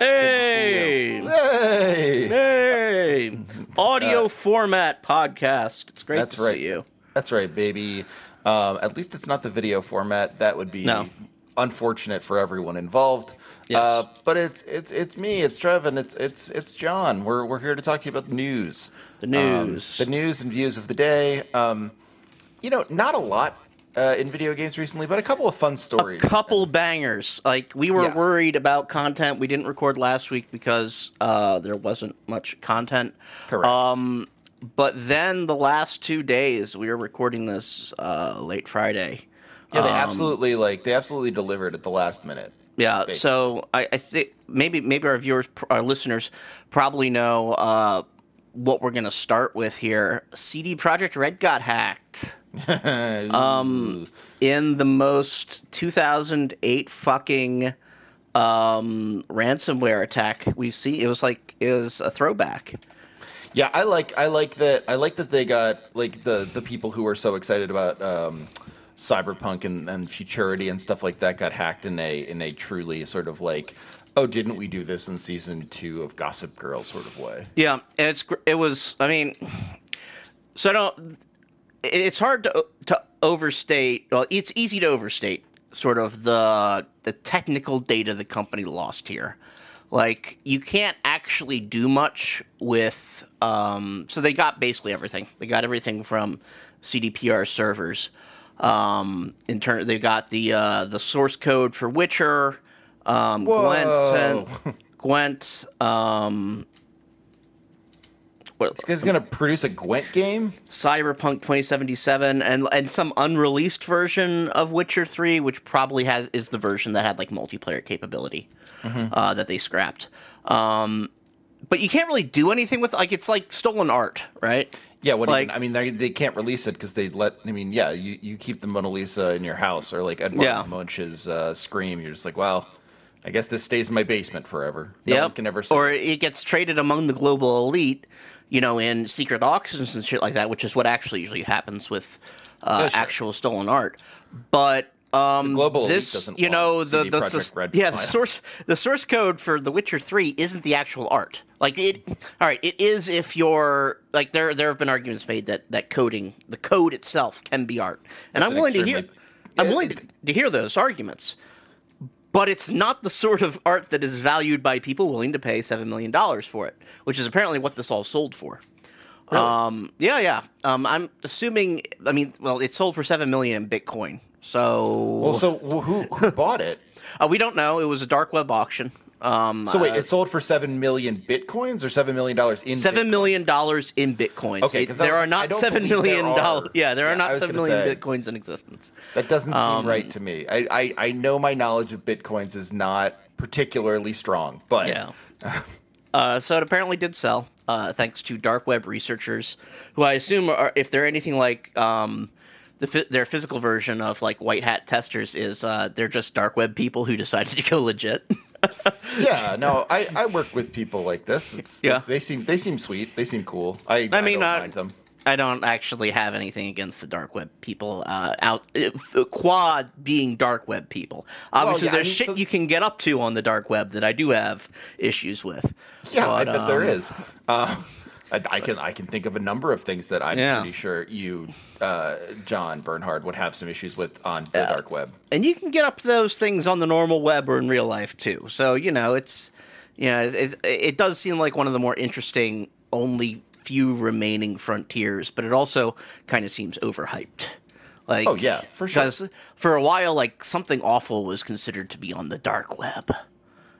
Hey! Hey! Hey! Audio format podcast. It's great That's to right. see you. That's right, baby. Um, at least it's not the video format. That would be No. unfortunate for everyone involved. Yes. Uh, but it's it's it's me, it's Trev, and it's it's it's John. We're we're here to talk to you about the news. The Um, news. the news and views of the day. Um, you know, not a lot uh, in video games recently, but a couple of fun stories. A couple bangers. Like we were Yeah. worried about content. We didn't record last week because uh, there wasn't much content. Correct. Um, but then the last two days, we were recording this uh, late Friday. yeah, they um, absolutely like they absolutely delivered at the last minute. Yeah, basically. so I, I think maybe maybe our viewers, our listeners, probably know uh, what we're gonna start with here. CD Projekt Red got hacked um, in the most 2008 fucking um, ransomware attack we see. It was like it was a throwback. Yeah, I like I like that I like that they got like the the people who were so excited about um, cyberpunk and, and futurity and stuff like that got hacked in a in a truly sort of like oh didn't we do this in season two of Gossip Girl sort of way. Yeah, and it's it was. I mean, so I don't. It's hard to to overstate. Well, it's easy to overstate sort of the the technical data the company lost here. Like you can't actually do much with. Um, so they got basically everything. They got everything from CDPR servers. Um, in turn, they got the uh, the source code for Witcher, um, Gwent, and Gwent. Um, what, This guy's gonna produce a Gwent game. Cyberpunk 2077 and and some unreleased version of Witcher 3 which probably has is the version that had like multiplayer capability uh, that they scrapped. Um, but you can't really do anything with like it's like stolen art, right? Yeah, what Like- even, I mean, they, they can't release it because they let. I mean, yeah, you, you keep the Mona Lisa in your house, or like Edvard Yeah. Munch's uh, Scream. You're just like, well, I guess this stays in my basement forever. No Yep. one can ever. See or it. it gets traded among the global elite, you know, in secret auctions and shit like that, which is what actually usually happens with uh, Yeah, sure. actual stolen art. But um, global this, doesn't you know, the the, the yeah, the source the source code for The Witcher Three isn't the actual art. Like it, all right, it is if you're like there. There have been arguments made that that coding, the code itself, can be art, and That's I'm willing to hear. I'm willing to, to hear those arguments but it's not the sort of art that is valued by people willing to pay seven million dollars for it, which is apparently what this all sold for. Um, yeah, yeah. Um, I'm assuming. I mean, well, it sold for seven million in Bitcoin. So, Well, so wh- who who bought it? uh, we don't know. It was a dark web auction. Um, So wait, it sold for seven million bitcoins or seven million dollars in Seven Bitcoin? million dollars in bitcoins. Okay, It- 'cause there was are not seven million dollars. Yeah, there Yeah, are not seven million say. bitcoins in existence. That doesn't seem Um, right to me. I, I I know my knowledge of bitcoins is not particularly strong, but Yeah. uh, so it apparently did sell, uh, thanks to dark web researchers, who I assume are, if they're anything like um, the their physical version of like white hat testers, is uh, they're just dark web people who decided to go legit. yeah, no, I, I work with people like this. It's, Yeah. it's- they seem they seem sweet. They seem cool. I I mean, don't uh, mind them. I don't actually have anything against the dark web people uh, out if, quad being dark web people. Obviously, yeah, I there's mean, shit so- you can get up to on the dark web that I do have issues with. Yeah, I But, bet there um, is. Uh, I, I can I can think of a number of things that I'm Yeah. pretty sure you, uh, John Bernhard, would have some issues with on the dark web. and you can get up to those things on the normal web or in real life too. So you know, it's you know, it, it does seem like one of the more interesting, only few remaining frontiers, but it also kind of seems overhyped. Like, Oh, yeah, for sure. Because for a while, like something awful was considered to be on the dark web.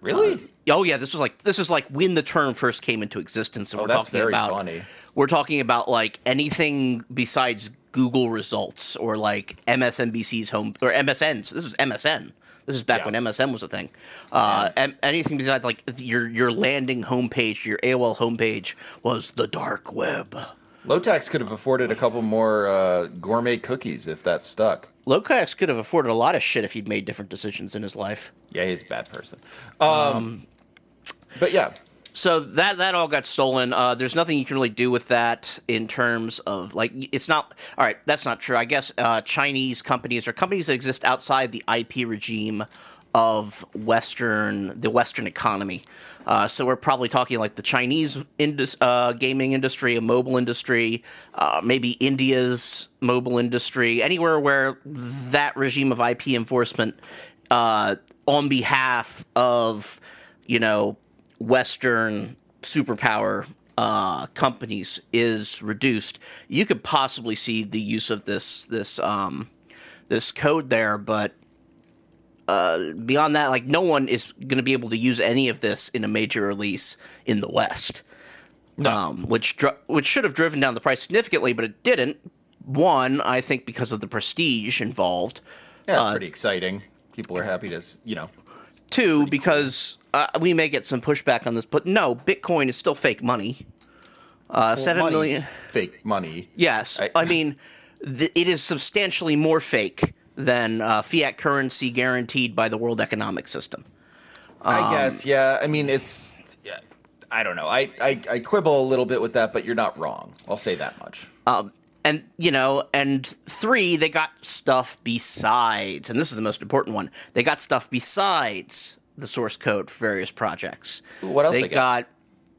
Really? Oh yeah, this was like this is like when the term first came into existence, and Oh, we're that's talking very about funny. we're talking about like anything besides Google results or like MSNBC's home or MSN's. This was MSN. This is back Yeah. when MSN was a thing. Uh, and anything besides like your your landing homepage, your AOL homepage was the dark web. Lowtax could have afforded a couple more uh, gourmet cookies if that stuck. Lowtax could have afforded a lot of shit if he'd made different decisions in his life. Yeah, he's a bad person. Um, but yeah, so that that all got stolen. Uh, there's nothing you can really do with that in terms of like it's not all right. That's not true. I guess uh, Chinese companies or companies that exist outside the IP regime of Western the Western economy. Uh, so we're probably talking like the Chinese indus- uh, gaming industry, a mobile industry, uh, maybe India's mobile industry, anywhere where that regime of IP enforcement uh, on behalf of you know Western superpower uh, companies is reduced, you could possibly see the use of this this um, this code there. But uh, beyond that, like no one is going to be able to use any of this in a major release in the West. No. Um, which dr- which should have driven down the price significantly, but it didn't. One, I think, because of the prestige involved. Yeah, it's pretty exciting. People are happy to, you know. Two, because uh, we may get some pushback on this, but no, Bitcoin is still fake money. Uh, seven money's million. fake money. Yes, I, I- mean, th- it is substantially more fake than uh, fiat currency guaranteed by the World Economic System. Um, I guess, yeah. I mean, it's. Yeah, I don't know. I, I I quibble a little bit with that, but you're not wrong. I'll say that much. Um, and you know, and three, they got stuff besides, and this is the most important one. They got stuff besides the source code for various projects. What else They they got? got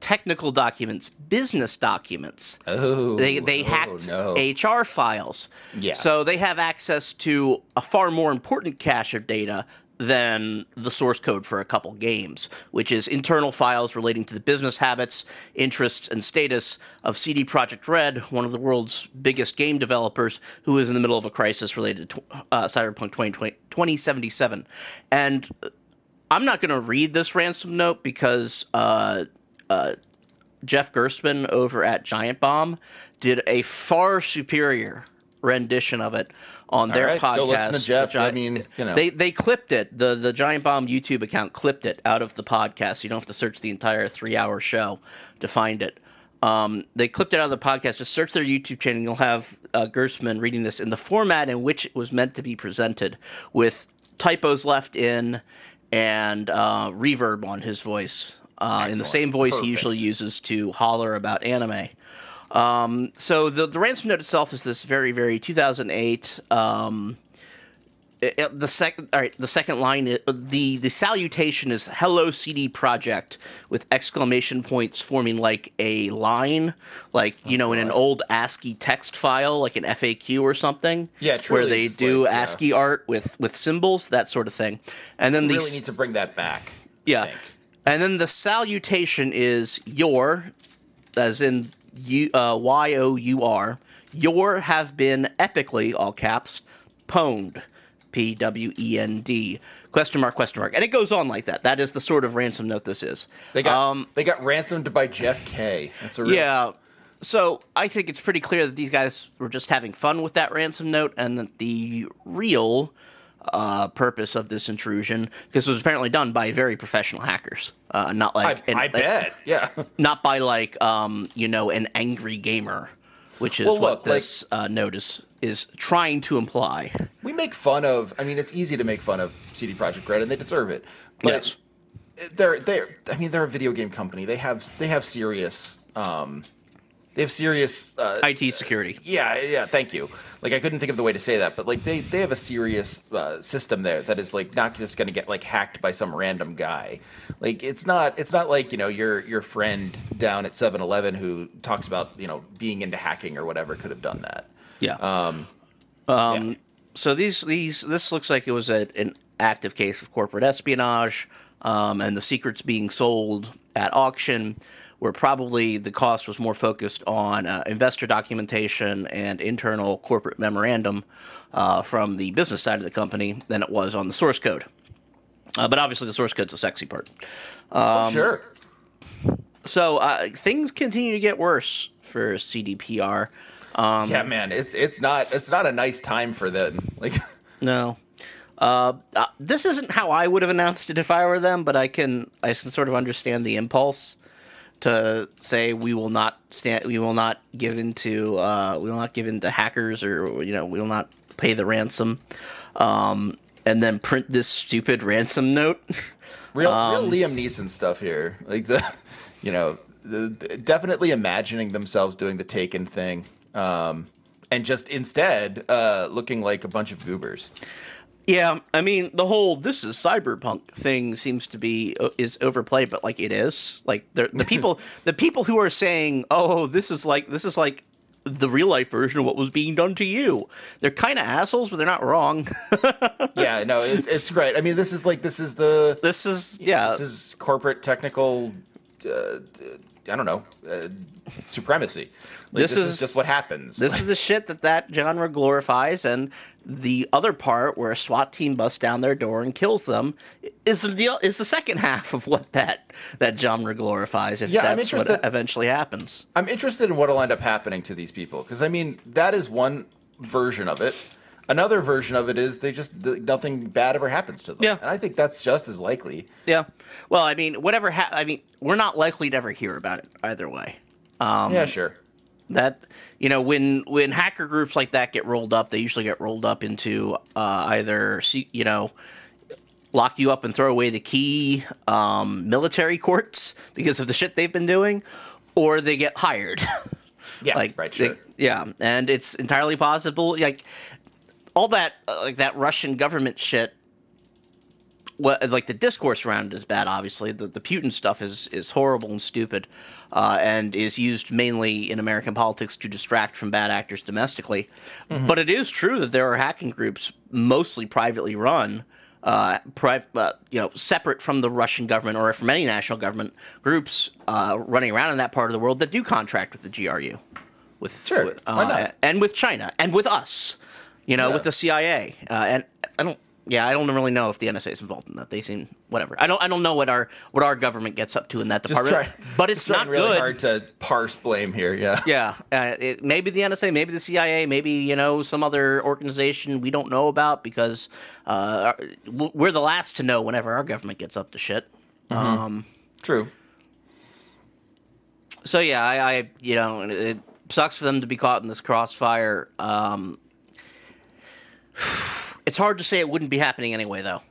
technical documents, business documents. Oh, they they oh, hacked no. HR files. Yeah. So they have access to a far more important cache of data than the source code for a couple games, which is internal files relating to the business habits, interests, and status of CD Projekt Red, one of the world's biggest game developers, who is in the middle of a crisis related to uh, Cyberpunk 2020, 2077. And I'm not going to read this ransom note because uh, Jeff Gerstmann over at Giant Bomb did a far superior rendition of it on their right, podcast. go listen to Jeff. I mean, you know. they they clipped it. the The Giant Bomb YouTube account clipped it out of the podcast. You don't have to search the entire three hour show to find it. Um, they clipped it out of the podcast. Just search their YouTube channel. and You'll have uh, Gerstmann reading this in the format in which it was meant to be presented, with typos left in and uh, reverb on his voice. Uh, in the same voice he usually uses to holler about anime. Um, so the the ransom note itself is this very very 2008. Um, it- it- the second all right the second line the the salutation is hello CD Projekt with exclamation points forming like a line like you know in an old ASCII text file like an FAQ or something Yeah, truly, where they do like, yeah. ASCII art with with symbols that sort of thing and then We these really need to bring that back. Yeah. And then the salutation is your, as in you, uh, Y O U R, your have been epically, all caps, pwned. P W E N D. Question mark, question mark. And it goes on like that. That is the sort of ransom note this is. They got Um, they got ransomed by Jeff K. That's a real, yeah. So I think it's pretty clear that these guys were just having fun with that ransom note, and that the real uh, purpose of this intrusion, because it was apparently done by very professional hackers, uh, not I, like an- I bet. Yeah. not by like um, you know an angry gamer, which is Well, what look, like- this uh, note is is trying to imply. we make fun of. I mean, it's easy to make fun of CD Projekt Red, and they deserve it. But Yes. they're they're. I mean, they're a video game company. They have they have serious. Um, they have serious. Uh, IT security. yeah, yeah. Thank you. Like I couldn't think of the way to say that, but like they they have a serious uh, system there that is like not just going to get like hacked by some random guy. Like it's not it's not like you know your your friend down at 7-Eleven who talks about you know being into hacking or whatever could have done that. Yeah. Um, Um, So these these this looks like it was a, an active case of corporate espionage, um, and the secrets being sold at auction, where probably the cost was more focused on uh, investor documentation and internal corporate memorandum uh, from the business side of the company than it was on the source code. Uh, but obviously, the source code's the sexy part. Um, sure. So uh, things continue to get worse for CDPR. Um, yeah, man, it's it's not it's not a nice time for them. Like, No. Uh, uh, this isn't how I would have announced it if I were them, but I can I can sort of understand the impulse to say we will not stand, we will not give into, uh, we will not give in to hackers, or you know, we will not pay the ransom, um, and then print this stupid ransom note. real Um, real Liam Neeson stuff here. Like the, you know, the, the- definitely imagining themselves doing the Taken thing, um, and just instead uh, looking like a bunch of goobers. Yeah, I mean the whole "this is cyberpunk" thing seems to be uh, is overplayed, but like it is. Like the the people the people who are saying, "Oh, this is like this is like the real life version of what was being done to you," they're kind of assholes, but they're not wrong. yeah, no, it's, it's great. I mean, this is like this is the this is yeah, this is corporate technical. Uh, I don't know uh, supremacy. Like, this, this is, is just what happens. This is the shit that that genre glorifies, and the other part where a SWAT team busts down their door and kills them is the is the second half of what that that genre glorifies. If Yeah, that's what eventually happens. I'm interested in what'll end up happening to these people because I mean that is one version of it. Another version of it is they just th- nothing bad ever happens to them. Yeah. and I think that's just as likely. Yeah. Well, I mean, whatever. Ha- I mean, we're not likely to ever hear about it either way. Um, yeah, sure. That you know, when when hacker groups like that get rolled up, they usually get rolled up into uh, either you know lock you up and throw away the key um, military courts because of the shit they've been doing, or they get hired. Yeah, like right, they- sure. yeah, and it's entirely possible. Like all that, uh, like that Russian government shit. What like the discourse around it is bad. Obviously, the the Putin stuff is is horrible and stupid, uh, and is used mainly in American politics to distract from bad actors domestically. But it is true that there are hacking groups, mostly privately run, uh, pri- uh, you know, separate from the Russian government or from any national government groups uh, running around in that part of the world that do contract with the GRU, with Sure, with, why uh, not? and with China and with us, you know, Yeah. with the CIA. Uh, and I don't, yeah, I don't really know if the NSA is involved in that. They seem whatever. I don't, I don't know what our what our government gets up to in that department. try, but it's not really good. hard to parse blame here. Yeah, Yeah, uh, it, maybe the NSA, maybe the CIA, maybe you know some other organization we don't know about because uh, we're the last to know whenever our government gets up to shit. Um, true. so yeah, I, I you know it, it sucks for them to be caught in this crossfire. Um, it's hard to say it wouldn't be happening anyway, though.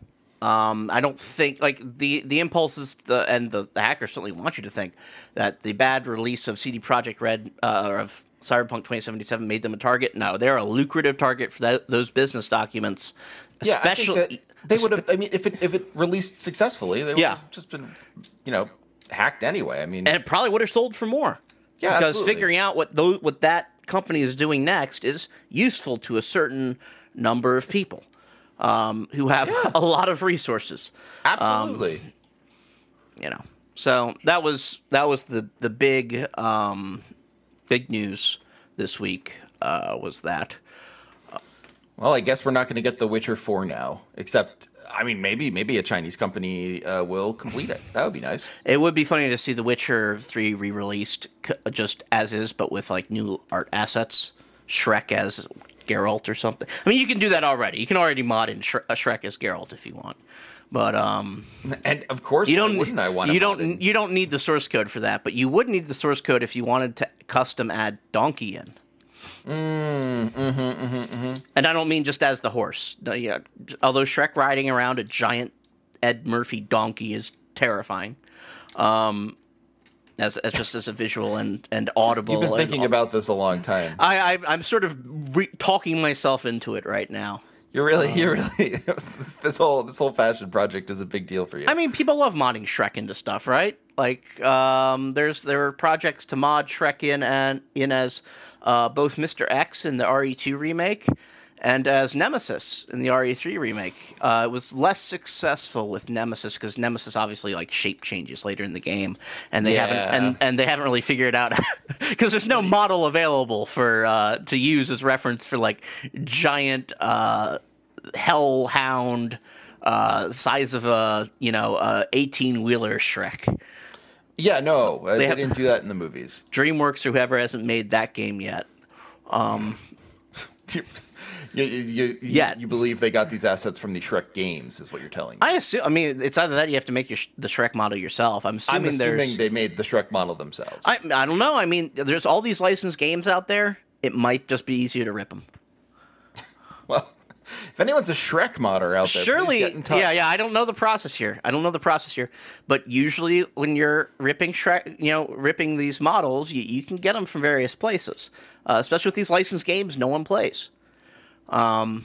Um, I don't think like the the impulses the, and the, the hackers certainly want you to think that the bad release of CD Projekt Red uh, or of Cyberpunk 2077 made them a target. No, they're a lucrative target for that, those business documents. Yeah, especially I think that they would have. I mean, if it if it released successfully, they would Yeah. have just been, you know, hacked anyway. I mean, and it probably would have sold for more. Yeah, because absolutely. figuring out what those what that company is doing next is useful to a certain number of people um, who have a lot of resources. absolutely. You know, so that was that was the the big um, big news this week uh, was that. Well, I guess we're not going to get The Witcher 4 now, except I mean, maybe maybe a Chinese company uh, will complete it. That would be nice. It would be funny to see The Witcher 3 re released just as is, but with like new art assets. Shrek as Geralt or something. I mean, you can do that already. You can already mod in Shre- a Shrek as Geralt if you want. But um, And of course, you don't. wouldn't I want you don't. You don't need the source code for that. But you would need the source code if you wanted to custom add donkey in. Mm, hmm. mm-hmm, mm-hmm. And I don't mean just as the horse. Yeah, although Shrek riding around a giant Ed Murphy donkey is terrifying. Um, as, as just as a visual and, and audible. You've been thinking about this a long time. I, I I'm sort of re- talking myself into it right now. You're really, you're really. this, this whole this whole fashion project is a big deal for you. I mean, people love modding Shrek into stuff, right? Like, um, there's there are projects to mod Shrek in and in as uh, both Mr. X in the RE2 remake and as Nemesis in the RE3 remake. Uh, it was less successful with Nemesis because Nemesis obviously like shape changes later in the game, and they haven't and, and they haven't really figured out because there's no model available for uh, to use as reference for like giant uh, hellhound uh, size of a you know 18 wheeler Shrek. yeah, no, uh, they, have- didn't do that in the movies. DreamWorks or whoever hasn't made that game yet. You, you, you, you, Yeah. you believe they got these assets from the Shrek games, is what you're telling me. I assume. I mean, it's either that you have to make your, the Shrek model yourself. I'm I'm assuming, assuming they made the Shrek model themselves. I I don't know. I mean, there's all these licensed games out there. It might just be easier to rip them. well, if anyone's a Shrek modder out there, Surely, get in touch. yeah, yeah. I don't know the process here. I don't know the process here. But usually, when you're ripping Shrek, you know, ripping these models, you, you can get them from various places. Uh, especially with these licensed games, no one plays. Um,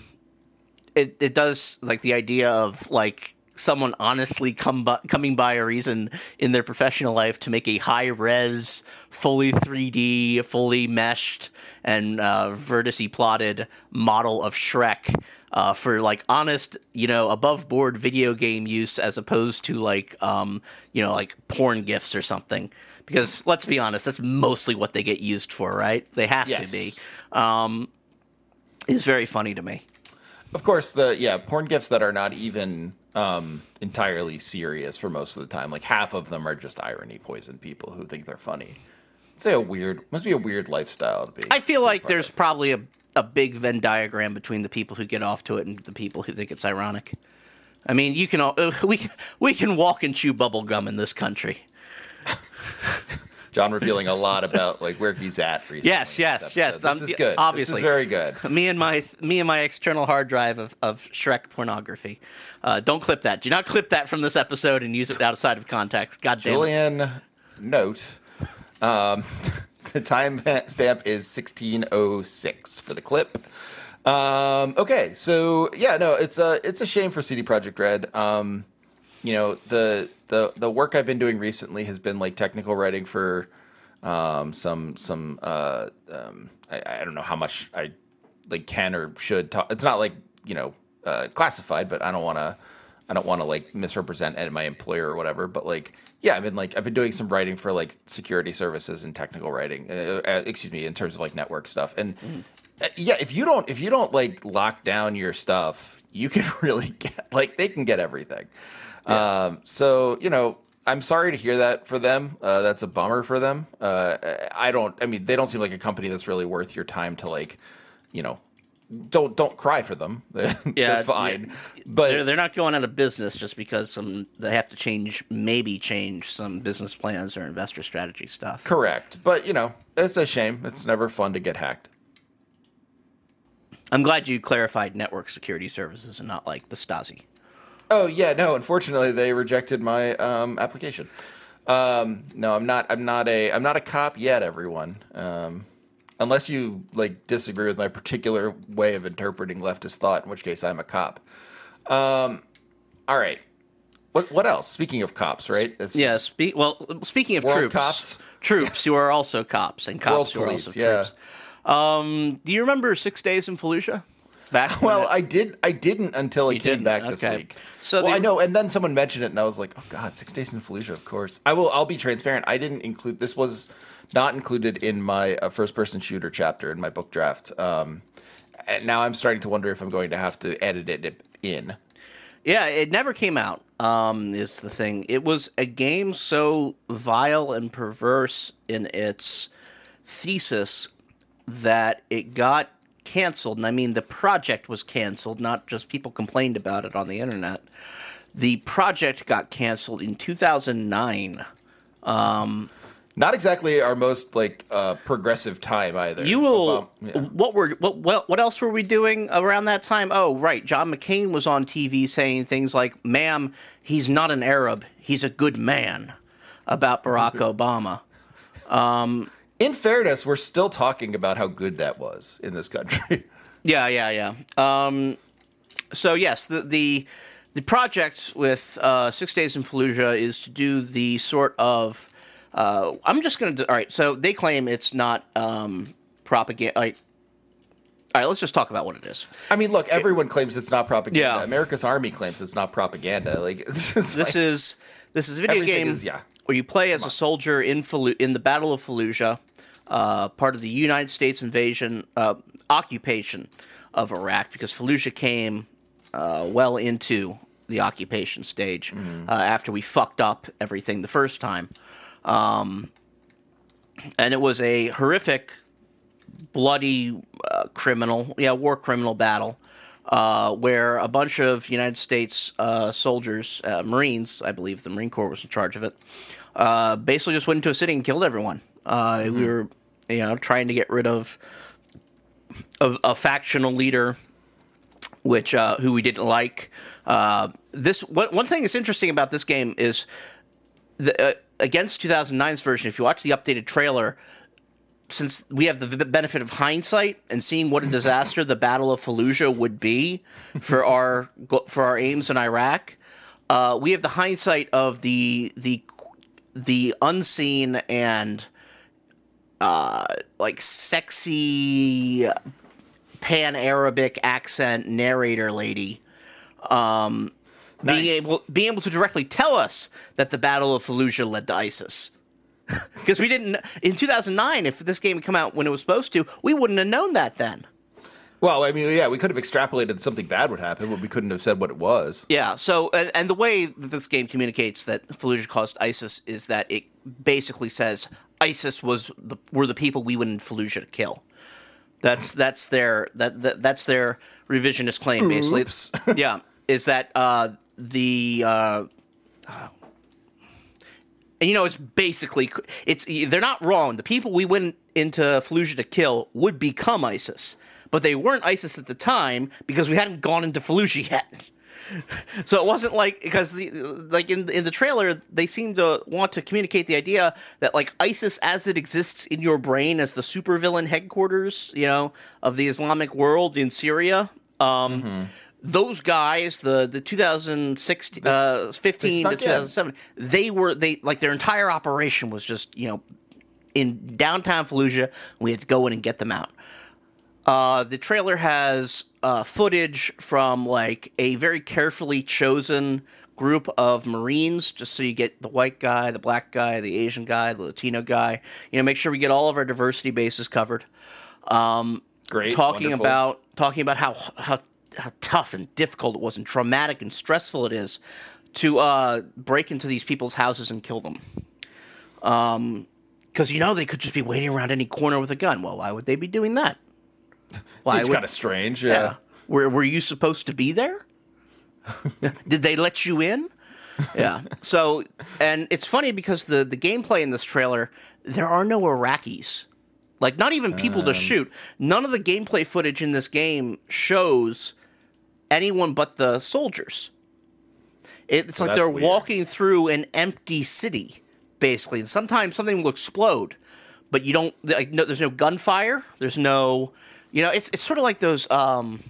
it it does like the idea of like someone honestly come by, coming by a reason in their professional life to make a high res, fully 3D, fully meshed, and uh, vertice plotted model of Shrek uh, for like honest, you know, above board video game use as opposed to like, um, you know, like porn gifs or something. Because let's be honest, that's mostly what they get used for, right? They have Yes. to be. Um, is very funny to me. Of course, the yeah porn gifs that are not even um, entirely serious for most of the time. Like half of them are just irony poison people who think they're funny. Say a weird must be a weird lifestyle to be. I feel like there's of. probably a, a big Venn diagram between the people who get off to it and the people who think it's ironic. I mean, you can all, uh, we can- we can walk and chew bubble gum in this country. John revealing a lot about like where he's at recently. Yes, yes, yes. This um, is good. obviously. this is very good. Me and my me and my external hard drive of, of Shrek pornography. Uh, don't clip that. Do not clip that from this episode and use it outside of context. God damn it. Julian, note. Um, the time stamp is 1606 for the clip. Um, okay, so yeah, no, it's a it's a shame for CD Projekt Red. Um, you know, the the the work I've been doing recently has been like technical writing for um, some some uh, um, I, I don't know how much I like can or should talk. It's not like you know uh, classified, but I don't want to I don't want to like misrepresent my employer or whatever. But like yeah, I've been like I've been doing some writing for like security services and technical writing. Uh, uh, excuse me, in terms of like network stuff and. uh, Yeah, if you don't if you don't like lock down your stuff, you can really get like they can get everything. Um, so you know, I'm sorry to hear that for them. Uh, that's a bummer for them. Uh, I don't. I mean, they don't seem like a company that's really worth your time to like, you know, don't don't cry for them. They're Yeah, fine. yeah. But they're, they're not going out of business just because some they have to change, maybe change some business plans or investor strategy stuff. correct. But you know, it's a shame. It's never fun to get hacked. I'm glad you clarified network security services and not like the Stasi. Oh yeah, no. Unfortunately, they rejected my um, application. Um, no, I'm not. I'm not a. I'm not a cop yet, everyone. Um, unless you like disagree with my particular way of interpreting leftist thought, in which case I'm a cop. Um, all right. What What else? Speaking of cops, right? This Yeah. well, speaking of troops, cops? troops who are also cops and cops World who are police, also yeah. troops. Um, do you remember Six Days in Fallujah? Back Well, it- I did. I didn't until it came didn't, back this okay. week. So well, the- I know, and then someone mentioned it, and I was like, "Oh God, Six Days in Fallujah." Of course, I will. I'll be transparent. I didn't include this was not included in my uh, first-person shooter chapter in my book draft. Um, and now I'm starting to wonder if I'm going to have to edit it in. Yeah, it never came out. Um, is the thing. It was a game so vile and perverse in its thesis that it got canceled. And I mean, the project was canceled, not just people complained about it on the internet. The project got canceled in 2009. Um, Not exactly our most like uh, progressive time either. You will. Yeah. What were what, what what else were we doing around that time? Oh, right. John McCain was on TV saying things like, "Ma'am, he's not an Arab. He's a good man," about Barack Obama. In fairness, we're still talking about how good that was in this country. Yeah, yeah, yeah. Um, so yes, the the the project with uh, Six Days in Fallujah is to do the sort of. Uh, I'm just gonna. Do, all right. So they claim it's not um, propaganda. All right, all right. Let's just talk about what it is. I mean, look, everyone claims it's not propaganda. Yeah. America's army claims it's not propaganda. Like this is This like- is this is a video game is- yeah. where you play as a soldier in Fallu- in the Battle of Fallujah, uh, part of the United States invasion uh, occupation of Iraq, because Fallujah came uh, well into the occupation stage Mm-hmm. uh, after we fucked up everything the first time, um, and it was a horrific, bloody uh, criminal, yeah, war criminal battle uh, where a bunch of United States uh, soldiers, uh, Marines, I believe the Marine Corps was in charge of it, uh, basically just went into a city and killed everyone. Uh, We were, you know, trying to get rid of of a factional leader, which uh, who we didn't like. Uh, this one, one thing that's interesting about this game is the, uh, against 2009's version. If you watch the updated trailer, since we have the v- benefit of hindsight and seeing what a disaster the Battle of Fallujah would be for our for our aims in Iraq, uh, we have the hindsight of the the the unseen and uh, like sexy pan Arabic accent narrator lady um, being able being able to directly tell us that the Battle of Fallujah led to ISIS. Because we didn't in 2009, if this game had come out when it was supposed to, we wouldn't have known that then. Well, I mean, yeah, we could have extrapolated that something bad would happen, but we couldn't have said what it was. Yeah. So, and, and the way that this game communicates that Fallujah caused ISIS is that it basically says ISIS was the were the people we went in Fallujah to kill. That's that's their that, that that's their revisionist claim, basically. Oops. yeah, is that uh, the uh, and you know it's basically it's they're not wrong. The people we went into Fallujah to kill would become ISIS, but they weren't ISIS at the time because we hadn't gone into Fallujah yet. So it wasn't like because the like in in the trailer they seem to want to communicate the idea that like ISIS as it exists in your brain as the supervillain headquarters, you know, of the Islamic world in Syria. Um, Those guys, the the 2016, uh, 15 to snuck in. 2007, they were they like their entire operation was just you know in downtown Fallujah. We had to go in and get them out. Uh, the trailer has uh, footage from like a very carefully chosen group of Marines, just so you get the white guy, the black guy, the Asian guy, the Latino guy. You know, make sure we get all of our diversity bases covered. Um, Great. talking wonderful. about talking about how how how tough and difficult it was and traumatic and stressful it is to uh, break into these people's houses and kill them. Um, Because you know they could just be waiting around any corner with a gun. Well, why would they be doing that? Why Seems kind of strange. Yeah. yeah. Were were you supposed to be there? Did they let you in? Yeah. So, and it's funny because the the gameplay in this trailer, there are no Iraqis. Like not even people Um. to shoot. None of the gameplay footage in this game shows anyone but the soldiers. It's like they're weird. walking through an empty city, basically. And sometimes something will explode, but you don't. Like, no, there's no gunfire. There's no, you know, it's it's sort of like those um,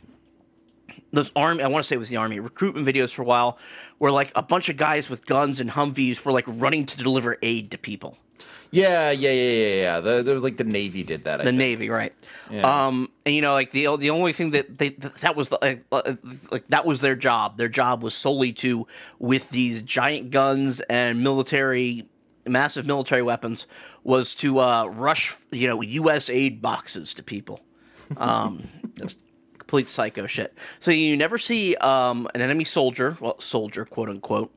those army. I want to say it was the army recruitment videos for a while, where like a bunch of guys with guns and Humvees were like running to deliver aid to people. Yeah, yeah, yeah, yeah, yeah. The, the like the Navy did that. I The think. Navy, right? Yeah. Um, and you know, like the the only thing that they that was the, like, uh, like that was their job. Their job was solely to, with these giant guns and military, massive military weapons, was to uh, rush you know U.S. aid boxes to people. Um, it's complete psycho shit. So you never see um, an enemy soldier, well, soldier, quote unquote.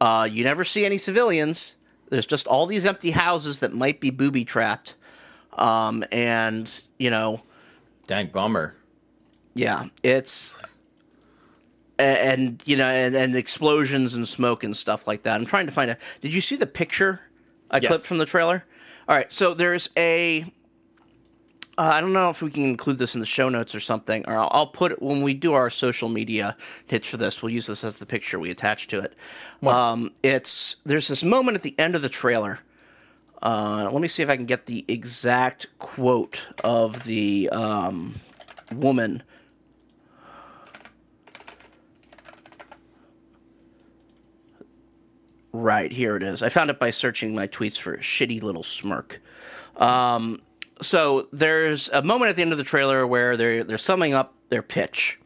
Uh, you never see any civilians. There's just all these empty houses that might be booby trapped. Um, and you know, Dang bummer. yeah, it's and you know, and, and explosions and smoke and stuff like that. I'm trying to find a. Did you see the picture I Yes. clipped from the trailer? All right, so there's a. Uh, I don't know if we can include this in the show notes or something, or I'll, I'll put it when we do our social media hits for this. We'll use this as the picture we attach to it. Um, it's there's this moment at the end of the trailer. Uh, let me see if I can get the exact quote of the um, woman. Right here it is. I found it by searching my tweets for shitty little smirk. Um, so there's a moment at the end of the trailer where they're they're summing up their pitch,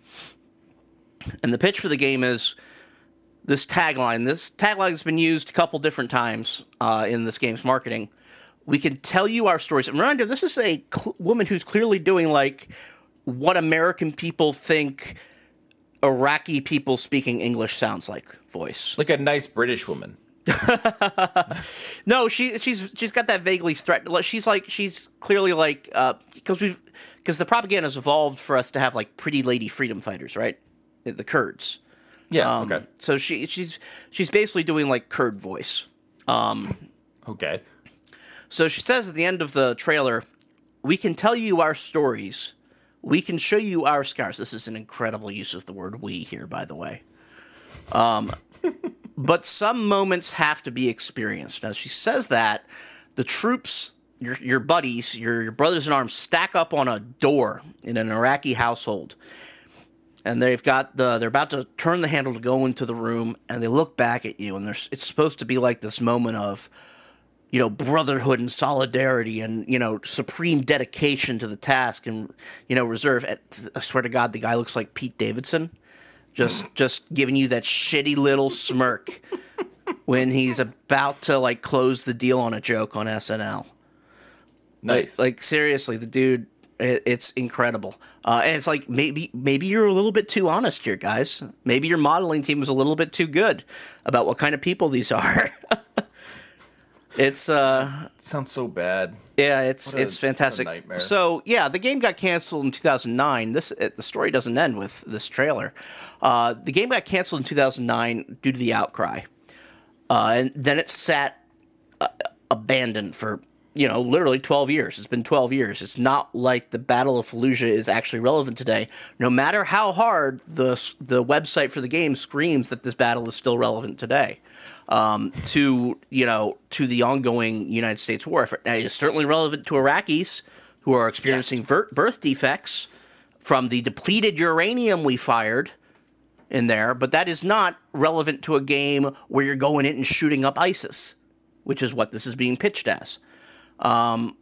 and the pitch for the game is this tagline. This tagline has been used a couple different times uh, in this game's marketing. We can tell you our stories. And reminder: this is a cl- woman who's clearly doing like what American people think Iraqi people speaking English sounds like voice. Like a nice British woman. No, she she's she's got that vaguely threat. She's like she's clearly like because we because the propaganda has evolved for us to have like pretty lady freedom fighters, right? The- Kurds. Yeah. Um, okay. So she she's she's basically doing like Kurd voice. Okay. So she says at the end of the trailer, "We can tell you our stories. We can show you our scars." This is an incredible use of the word "we" here, by the way. Um, but some moments have to be experienced. Now she says that the troops your your buddies, your, your brothers in arms, stack up on a door in an Iraqi household, and they've got the they're about to turn the handle to go into the room, and they look back at you, and there's it's supposed to be like this moment of you know brotherhood and solidarity and you know supreme dedication to the task and you know reserve i swear to god the guy looks like pete davidson just just giving you that shitty little smirk when he's about to like close the deal on a joke on snl Nice. like, like seriously the dude it, it's incredible. Uh, and it's like maybe maybe you're a little bit too honest here guys. Maybe your modeling team was a little bit too good about what kind of people these are it's uh it sounds so bad. yeah, it's a- it's fantastic. nightmare. So yeah, the game got canceled in 2009. This uh, the story doesn't end with this trailer. Uh, the game got canceled in 2009 due to the outcry, uh, and then it sat uh, abandoned for you know literally 12 years. It's been 12 years. It's not like the Battle of Fallujah is actually relevant today. No matter how hard the the website for the game screams that this battle is still relevant today um, to you know to the ongoing United States war effort. Now, it's certainly relevant to Iraqis who are experiencing ver- birth defects from the depleted uranium we fired in there, but that is not relevant to a game where you're going in and shooting up ISIS, which is what this is being pitched as. Um,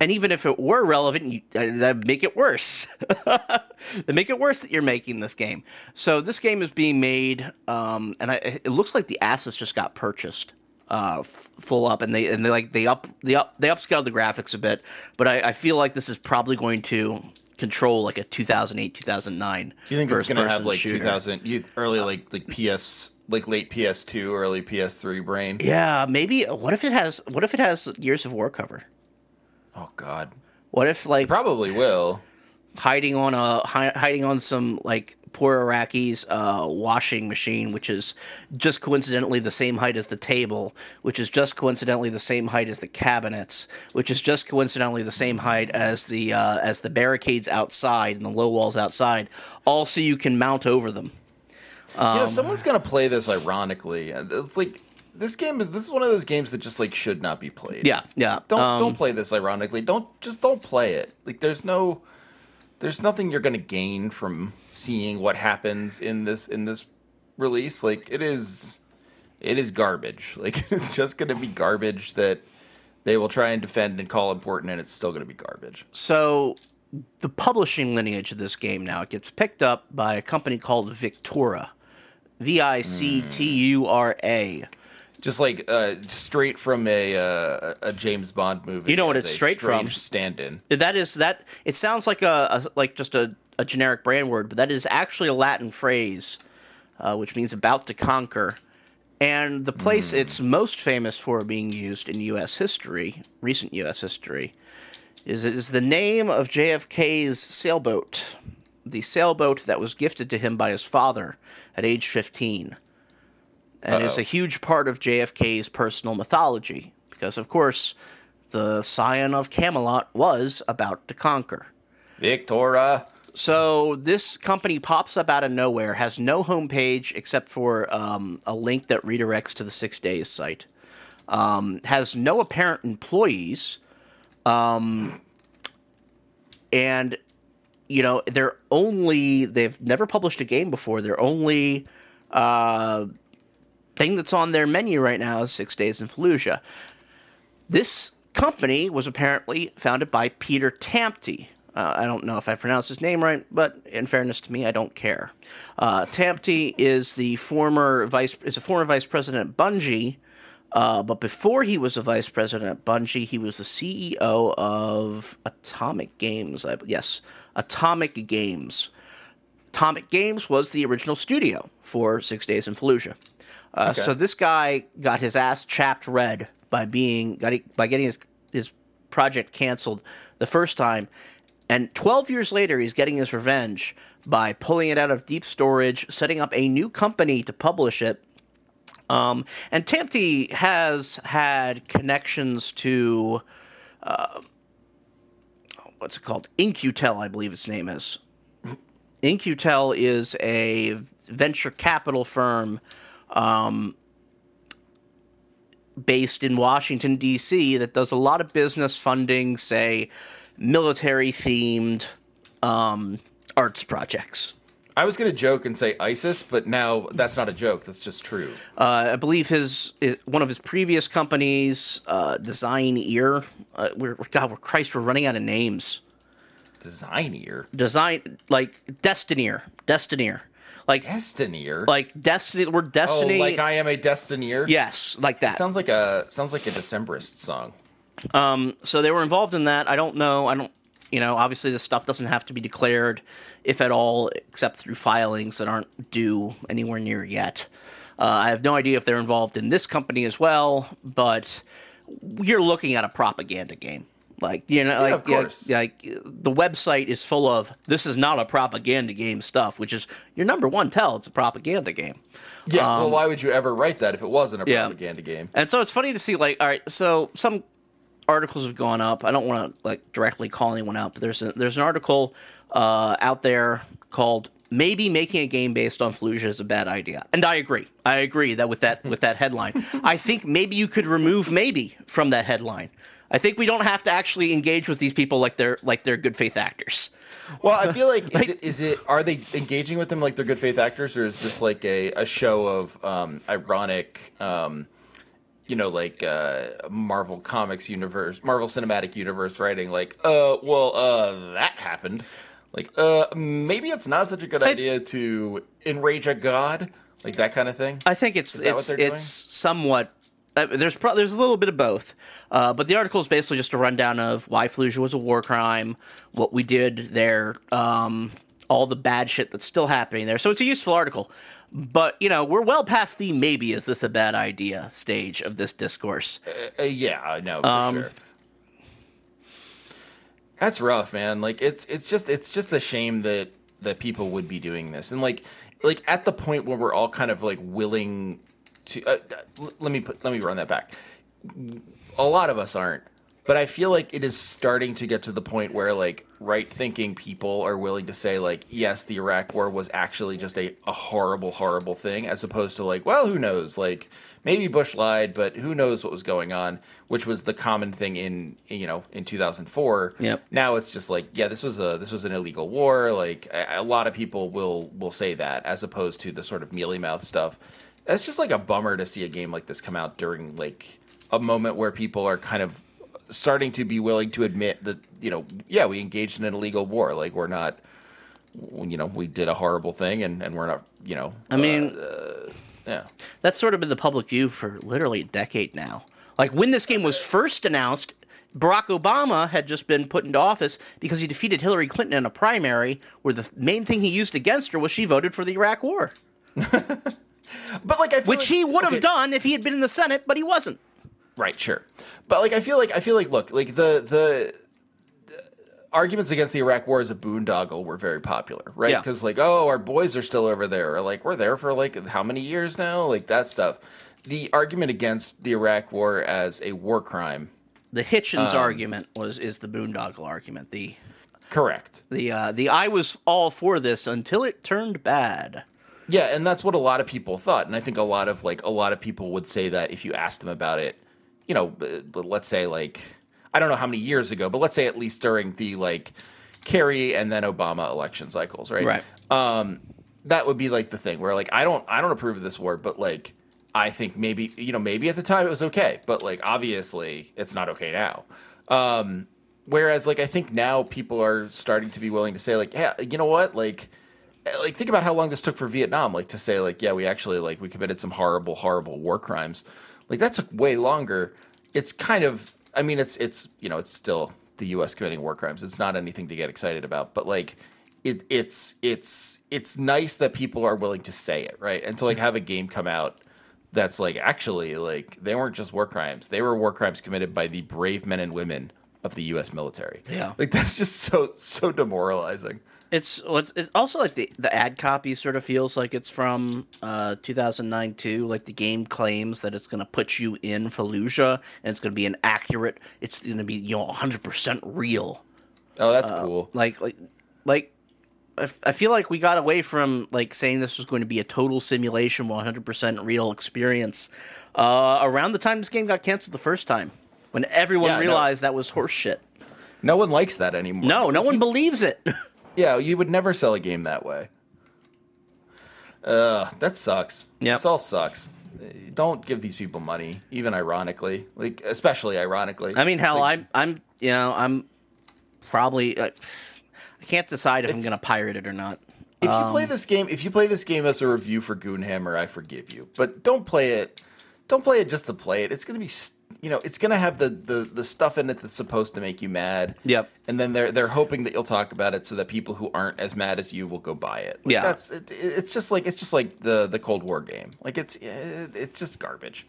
and even if it were relevant, you, uh, that make it worse. that make it worse that you're making this game. So this game is being made, um, and I, it looks like the assets just got purchased, uh, f- full up, and they and they like they up they up they upscaled the graphics a bit. But I, I feel like this is probably going to control like a 2008 2009. Do you think it's going to have like shooter. 2000 you early like like PS like late PS2 early PS3 brain? Yeah, maybe. What if it has? What if it has Gears of War cover? Oh god. What if like Probably will. hiding on a hi- hiding on some like poor Iraqis uh, washing machine, which is just coincidentally the same height as the table, which is just coincidentally the same height as the cabinets, which is just coincidentally the same height as the uh, as the barricades outside and the low walls outside, all so you can mount over them. you know, someone's going to play this ironically. It's like this game is this is one of those games that just like should not be played. Yeah, yeah. Don't um, don't play this ironically. Don't just don't play it. Like there's no there's nothing you're going to gain from seeing what happens in this in this release. Like it is it is garbage. Like it's just going to be garbage that they will try and defend and call important and it's still going to be garbage. So the publishing lineage of this game now it gets picked up by a company called Victura, V I C T U R A. Just like uh, straight from a uh, a James Bond movie. You know what it's straight from? Stand-in. That is that. It sounds like a, a like just a, a generic brand word, but that is actually a Latin phrase, uh, which means about to conquer. And the place it's most famous for being used in U.S. history, recent U.S. history, is it is the name of JFK's sailboat, the sailboat that was gifted to him by his father at age 15, and is Uh-oh. a huge part of JFK's personal mythology because, of course, the scion of Camelot was about to conquer. Victura. So this company pops up out of nowhere, has no homepage except for um, a link that redirects to the Six Days site, um, has no apparent employees, um, and you know they're only they've never published a game before. They're only uh, thing that's on their menu right now is Six Days in Fallujah. This company was apparently founded by Peter Tamte. Uh, I don't know if I pronounced his name right, but in fairness to me, I don't care. Uh, is the former vice is a former vice president at Bungie, uh, but before he was a vice president at Bungie, he was the CEO of Atomic Games. I, yes, Atomic Games. Atomic Games was the original studio for Six Days in Fallujah. Uh, Okay. So this guy got his ass chapped red by being got, by getting his his project canceled the first time, and 12 years later he's getting his revenge by pulling it out of deep storage, setting up a new company to publish it. Um, and Tamte has had connections to uh, what's it called? In-Q-Tel, I believe its name is. In-Q-Tel is a venture capital firm um, based in Washington D.C. that does a lot of business funding, say military themed um, arts projects. I was gonna joke and say ISIS, but now that's not a joke. That's just true. Uh, I believe his, his one of his previous companies, uh, Design Ear. Uh, we're God, we're Christ, we're running out of names. Design ear, Design like Destineer, Destineer, like Destineer. like Destiny. We're oh, like I am a Destineer. yes, like that. sounds like a sounds like a Decemberist song. Um, so they were involved in that. I don't know. I don't. You know, obviously this stuff doesn't have to be declared, if at all, except through filings that aren't due anywhere near yet. Uh, I have no idea if they're involved in this company as well, but you're looking at a propaganda game. Like you know, like course. yeah, like the website is full of this is not a propaganda game stuff, which is your number one tell. It's a propaganda game. Yeah. well, why would you ever write that if it wasn't a Um, yeah. propaganda game? And so it's funny to see, like, all right, so some articles have gone up. I don't want to like directly call anyone out, but there's a, there's an article uh, out there called "Maybe Making a Game Based on Fallujah is a Bad Idea," and I agree. I agree that with that with that headline, I think maybe you could remove "maybe" from that headline. I think we don't have to actually engage with these people like they're like they're good faith actors. Well, I feel like, is it is it are they engaging with them like they're good faith actors, or is this like a, a show of um, ironic, um, you know, like uh, Marvel Comics universe, Marvel Cinematic Universe writing? Like, uh, well, uh, that happened. Like, uh, maybe it's not such a good idea to enrage a god, like that kind of thing. I think it's it's it's somewhat. Uh, there's pro- there's a little bit of both, uh, but the article is basically just a rundown of why Fallujah was a war crime, what we did there, um, all the bad shit that's still happening there. So it's a useful article, but you know we're well past the maybe is this a bad idea stage of this discourse. Uh, yeah, I know for Um, sure. That's rough, man. Like it's it's just it's just a shame that that people would be doing this, and like like at the point where we're all kind of like willing to. Uh, let me put let me run that back. A lot of us aren't, but I feel like it is starting to get to the point where like right thinking people are willing to say like yes, the Iraq War was actually just a, a horrible horrible thing, as opposed to like well who knows like maybe Bush lied, but who knows what was going on, which was the common thing in you know in 2004. Yep. Now it's just like yeah, this was a this was an illegal war. Like a, a lot of people will will say that as opposed to the sort of mealy mouth stuff. It's just like a bummer to see a game like this come out during like a moment where people are kind of starting to be willing to admit that you know yeah we engaged in an illegal war. Like we're not you know we did a horrible thing and and we're not you know I mean, uh, uh, yeah. that's sort of been the public view for literally a decade now. Like when this game was first announced, Barack Obama had just been put into office because he defeated Hillary Clinton in a primary where the main thing he used against her was she voted for the Iraq War, but like I feel which like- he would have okay, done if he had been in the Senate, but he wasn't. Right, sure. But like I feel like I feel like look, like the the, arguments against the Iraq war as a boondoggle were very popular, right? Yeah. Because like, oh, our boys are still over there, or like we're there for like how many years now? Like that stuff. The argument against the Iraq war as a war crime, The Hitchens Um, argument was is the boondoggle argument. The correct. the uh, the I was all for this until it turned bad. Yeah, and that's what a lot of people thought, and I think a lot of like a lot of people would say that if you asked them about it, you know, b- let's say like I don't know how many years ago, but let's say at least during the like Kerry and then Obama election cycles, right? Right. Um, that would be like the thing where like I don't I don't approve of this war, but like I think maybe you know maybe at the time it was okay, but like obviously it's not okay now. Um, whereas like I think now people are starting to be willing to say like, yeah, you know what, like like think about how long this took for Vietnam, like to say like, yeah, we actually like we committed some horrible, horrible war crimes. Like that took way longer. It's kind of, I mean, it's it's you know, it's still the U.S. committing war crimes. It's not anything to get excited about, but like, it it's it's it's nice that people are willing to say it, right? And to like have a game come out that's like actually like they weren't just war crimes; they were war crimes committed by the brave men and women of the U.S. military. Yeah. like that's just so so demoralizing. It's well, it's, also like the the ad copy sort of feels like it's from uh, 2009 too. Like the game claims that it's going to put you in Fallujah and it's going to be an accurate. It's going to be you know 100 percent real. Oh, that's cool. Like like like I, I feel like we got away from like saying this was going to be a total simulation, 100% real experience uh, around the time this game got canceled the first time, when everyone Yeah, I realized that was horseshit. No one likes that anymore. No, no one believes it. Yeah, you would never sell a game that way. Uh, that sucks. Yeah, This all sucks. Don't give these people money, even ironically, like especially ironically. I mean, hell, Like, I'm, I'm, you know, I'm probably, uh, I can't decide if, I'm gonna pirate it or not. If you Um, play this game, if you play this game as a review for Goonhammer, I forgive you. But don't play it. Don't play it just to play it. It's gonna be, s- you know, it's gonna have the the the stuff in it that's supposed to make you mad. Yep. And then they're they're hoping that you'll talk about it so that people who aren't as mad as you will go buy it. Like, Yeah. That's it, it's just like it's just like the the Cold War game. Like it's it, it's just garbage.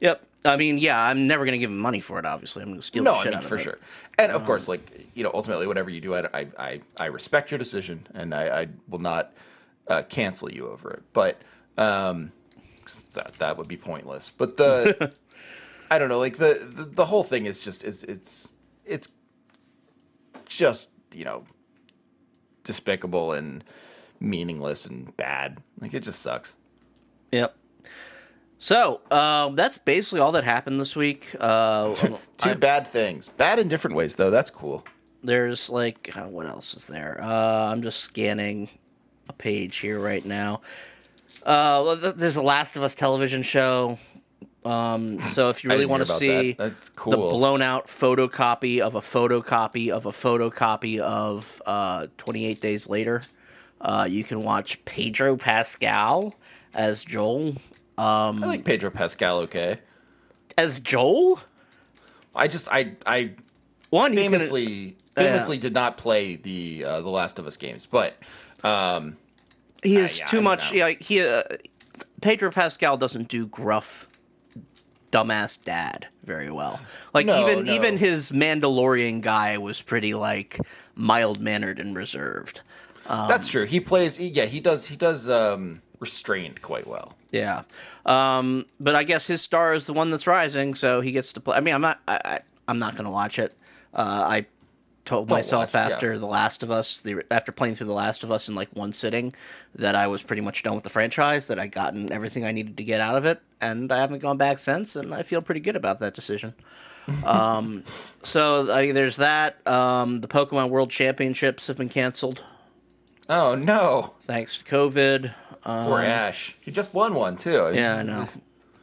Yep. I mean, yeah, I'm never gonna give him money for it. Obviously, I'm gonna steal No, the I mean out for it. sure. And of course, like you know, ultimately, whatever you do, I I I, respect your decision, and I, I will not uh, cancel you over it. But um, that that would be pointless. But the I don't know, like the, the the whole thing is just it's it's it's just you know despicable and meaningless and bad. Like it just sucks. Yep. So um, that's basically all that happened this week. Uh, Two bad things, bad in different ways, though. That's cool. there's like uh, what else is there? Uh, I'm just scanning a page here right now. Uh, there's a Last of Us television show. Um, so if you really want to see that. That's the blown out photocopy of a photocopy of a photocopy of uh, 28 Days Later, uh, you can watch Pedro Pascal as Joel. I like Pedro Pascal. Okay. As Joel? I just I I One, he's gonna, famously famously did not play the uh, the Last of Us games, but um, he is I too much. know. Yeah, he uh, Pedro Pascal doesn't do gruff, dumbass dad very well. Like No, even no. even his Mandalorian guy was pretty like mild mannered and reserved. that's true. He plays. Yeah, he does. He does um, restrained quite well. Yeah, um, but I guess his star is the one that's rising, so he gets to play. I mean, I'm not. I, I, I'm not going to watch it. Uh, I told Don't myself watch, yeah. after The Last of Us, the, after playing through The Last of Us in like one sitting, that I was pretty much done with the franchise. That I gotten everything I needed to get out of it, and I haven't gone back since. And I feel pretty good about that decision. um, so I, there's that. Um, the Pokemon World Championships have been canceled Oh no, thanks to COVID. poor Ash. He just won one too. Um, Yeah, I know.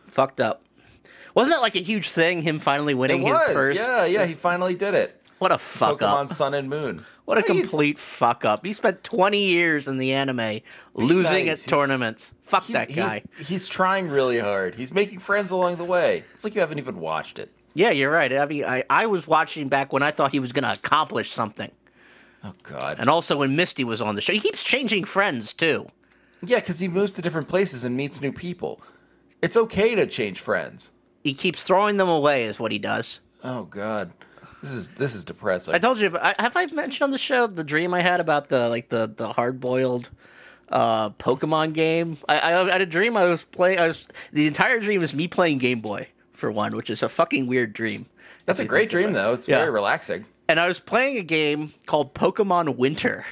Fucked up. Wasn't that like a huge thing? Him finally winning his first. Yeah, yeah. He finally did it. What a fuck Pokemon up! Sun and Moon. What a complete fuck up! He spent twenty years in the anime losing nice. at He's- tournaments. Fuck that guy. He's, he's trying really hard. He's making friends along the way. It's like you haven't even watched it. Yeah, you're right. I mean, I, I was watching back when I thought he was going to accomplish something, Oh God. and also when Misty was on the show. He keeps changing friends too. Yeah, because he moves to different places and meets new people. It's okay to change friends. He keeps throwing them away, is what he does. Oh God, this is this is depressing. I told you. I, have I mentioned on the show the dream I had about the like the the hard boiled uh, Pokemon game? I, I, I had a dream I was playing. I was the entire dream is me playing Game Boy for one, which is a fucking weird dream. That's a great dream, though. It's Yeah. very relaxing. And I was playing a game called Pokemon Winter.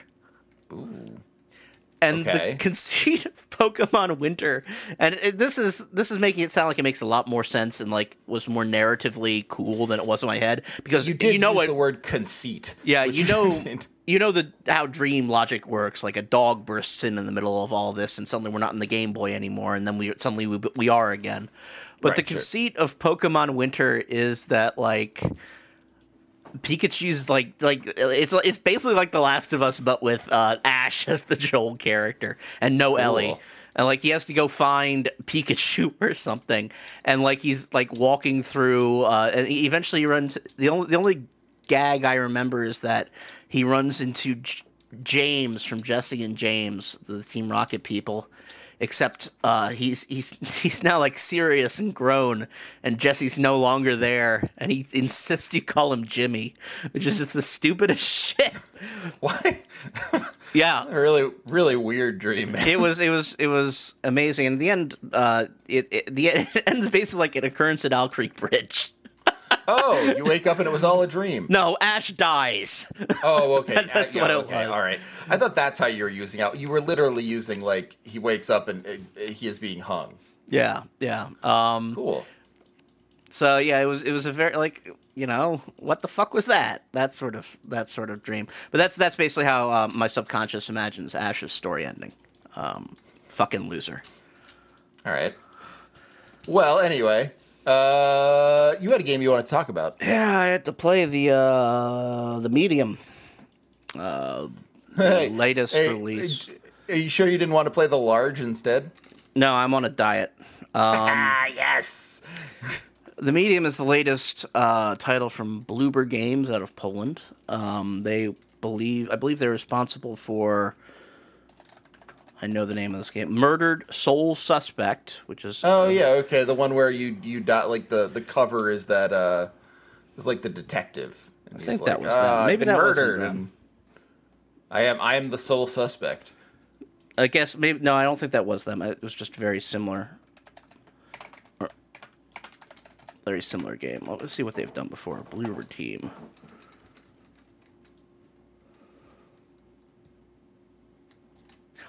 And Okay. the conceit of Pokemon Winter, and it, this is this is making it sound like it makes a lot more sense and like was more narratively cool than it was in my head because You did know use what the word conceit. Yeah, you know, you know the how dream logic works. Like a dog bursts in in the middle of all this, and suddenly we're not in the Game Boy anymore, and then we suddenly we, we are again. But the Right, sure. conceit of Pokemon Winter is that like Pikachu's like like it's it's basically like The Last of Us, but with uh, Ash as the Joel character and no Ellie. And like he has to go find Pikachu or something, and like he's like walking through, uh, and he eventually he runs. The only the only gag I remember is that he runs into J- James from Jesse and James, the Team Rocket people. Except uh, he's he's he's now like serious and grown, and Jesse's no longer there, and he insists you call him Jimmy, which is just the stupidest shit. Why? Yeah, a really, really weird dream, man. it was it was it was amazing. And in the end, uh, it, it the it ends basically like an occurrence at Owl Creek Bridge. Oh, you wake up and it was all a dream. No, Ash dies. Oh, okay. That's Uh, what it okay. was. All right. I thought that's how you were using out. You were literally using like he wakes up and uh, he is being hung. yeah, yeah. Um, Cool. so yeah, it was it was a very like you know what the fuck was that? That sort of that sort of dream. But that's that's basically how um, my subconscious imagines Ash's story ending. Um, fucking loser. All right. Well, anyway, uh, you had a game you want to talk about. Yeah, I had to play the uh, the medium. uh, Hey, latest hey, release. Are you sure you didn't want to play the large instead? No, I'm on a diet. ah, yes. The Medium is the latest uh, title from Bloober Games out of Poland. Um, they believe, I believe, they're responsible for. I know the name of this game, Murdered Soul Suspect, which is Oh yeah, okay. The one where you you dot like the the cover is that uh is like the detective. I think that was them. Maybe that wasn't them. I am I am the sole suspect. I guess maybe no, I don't think that was them. It was just very similar. Or- Very similar game. Let's see what they've done before. Bloober Team.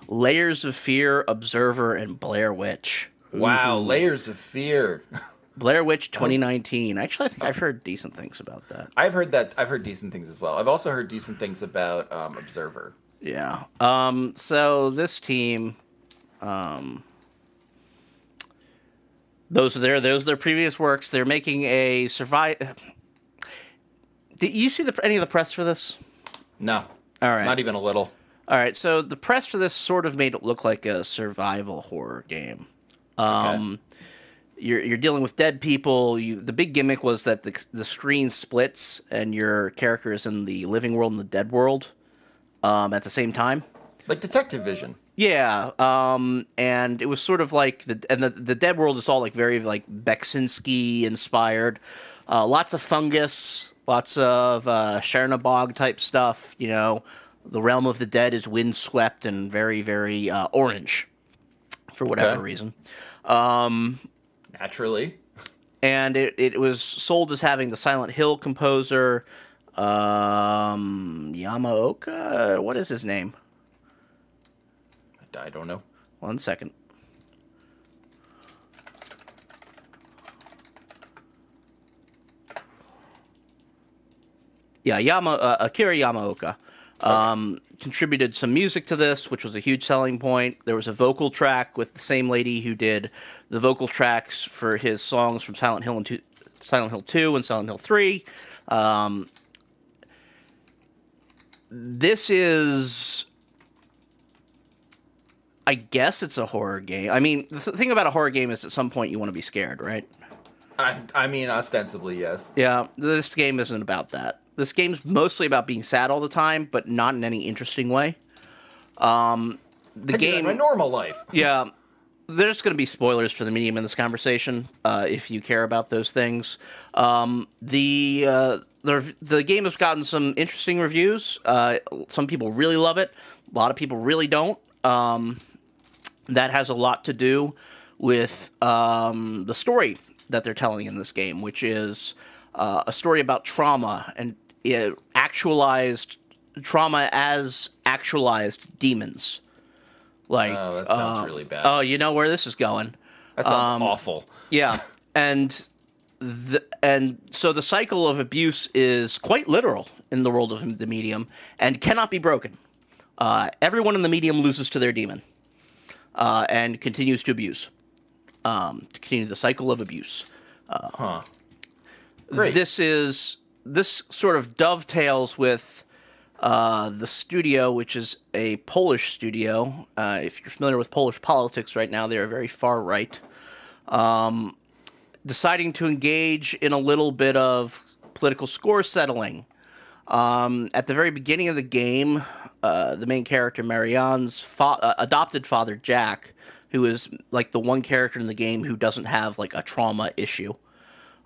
Layers of Fear, Observer, and Blair Witch. Wow, layers of fear. Blair Witch 2019. Actually, I think I've heard decent things about that. I've heard that. I've heard decent things as well. I've also heard decent things about um, Observer. Yeah. Um, so this team, um, those are their those are their previous works. They're making a survive. Did you see the any of the press for this? No, All right. not even a little. All right. So the press for this sort of made it look like a survival horror game. Um, you're you're dealing with dead people. You the big gimmick was that the the screen splits and your character is in the living world and the dead world, um, at the same time. Like Detective Vision. Yeah, um, and it was sort of like the and the the Dead World is all like very like Beksinski inspired. Uh, lots of fungus, lots of uh, Chernobog type stuff. You know, the realm of the dead is windswept and very very uh, orange, for whatever Okay. reason. Naturally. And it, it was sold as having the Silent Hill composer, um, Yamaoka. What is his name? I don't know. One second. Yeah, Yama uh, Akira Yamaoka um, contributed some music to this, which was a huge selling point. There was a vocal track with the same lady who did the vocal tracks for his songs from Silent Hill and two, Silent Hill Two and Silent Hill Three. Um, this is I guess it's a horror game. I mean, the th- thing about a horror game is at some point you want to be scared, right? I I mean, ostensibly yes. Yeah, this game isn't about that. This game's mostly about being sad all the time, but not in any interesting way. Um, the I do that in game, my normal life. yeah, there's going to be spoilers for the medium in this conversation uh, if you care about those things. Um, the uh, the the game has gotten some interesting reviews. Uh, some people really love it. A lot of people really don't. Um, that has a lot to do with um, the story that they're telling in this game, which is uh, a story about trauma and actualized trauma as actualized demons. Like, Oh, that sounds uh, really bad. Oh, you know where this is going. that sounds awful. Yeah, and the, and so the cycle of abuse is quite literal in the world of the medium and cannot be broken. Uh, everyone in the medium loses to their demon uh, and continues to abuse. Um, to continue the cycle of abuse. Huh. Great. This is this sort of dovetails with uh, the studio, which is a Polish studio. Uh, if you're familiar with Polish politics right now, they are very far right. Um, deciding to engage in a little bit of political score settling. Um, at the very beginning of the game, uh, the main character Marianne's fa- uh, adopted father Jack, who is like the one character in the game who doesn't have like a trauma issue,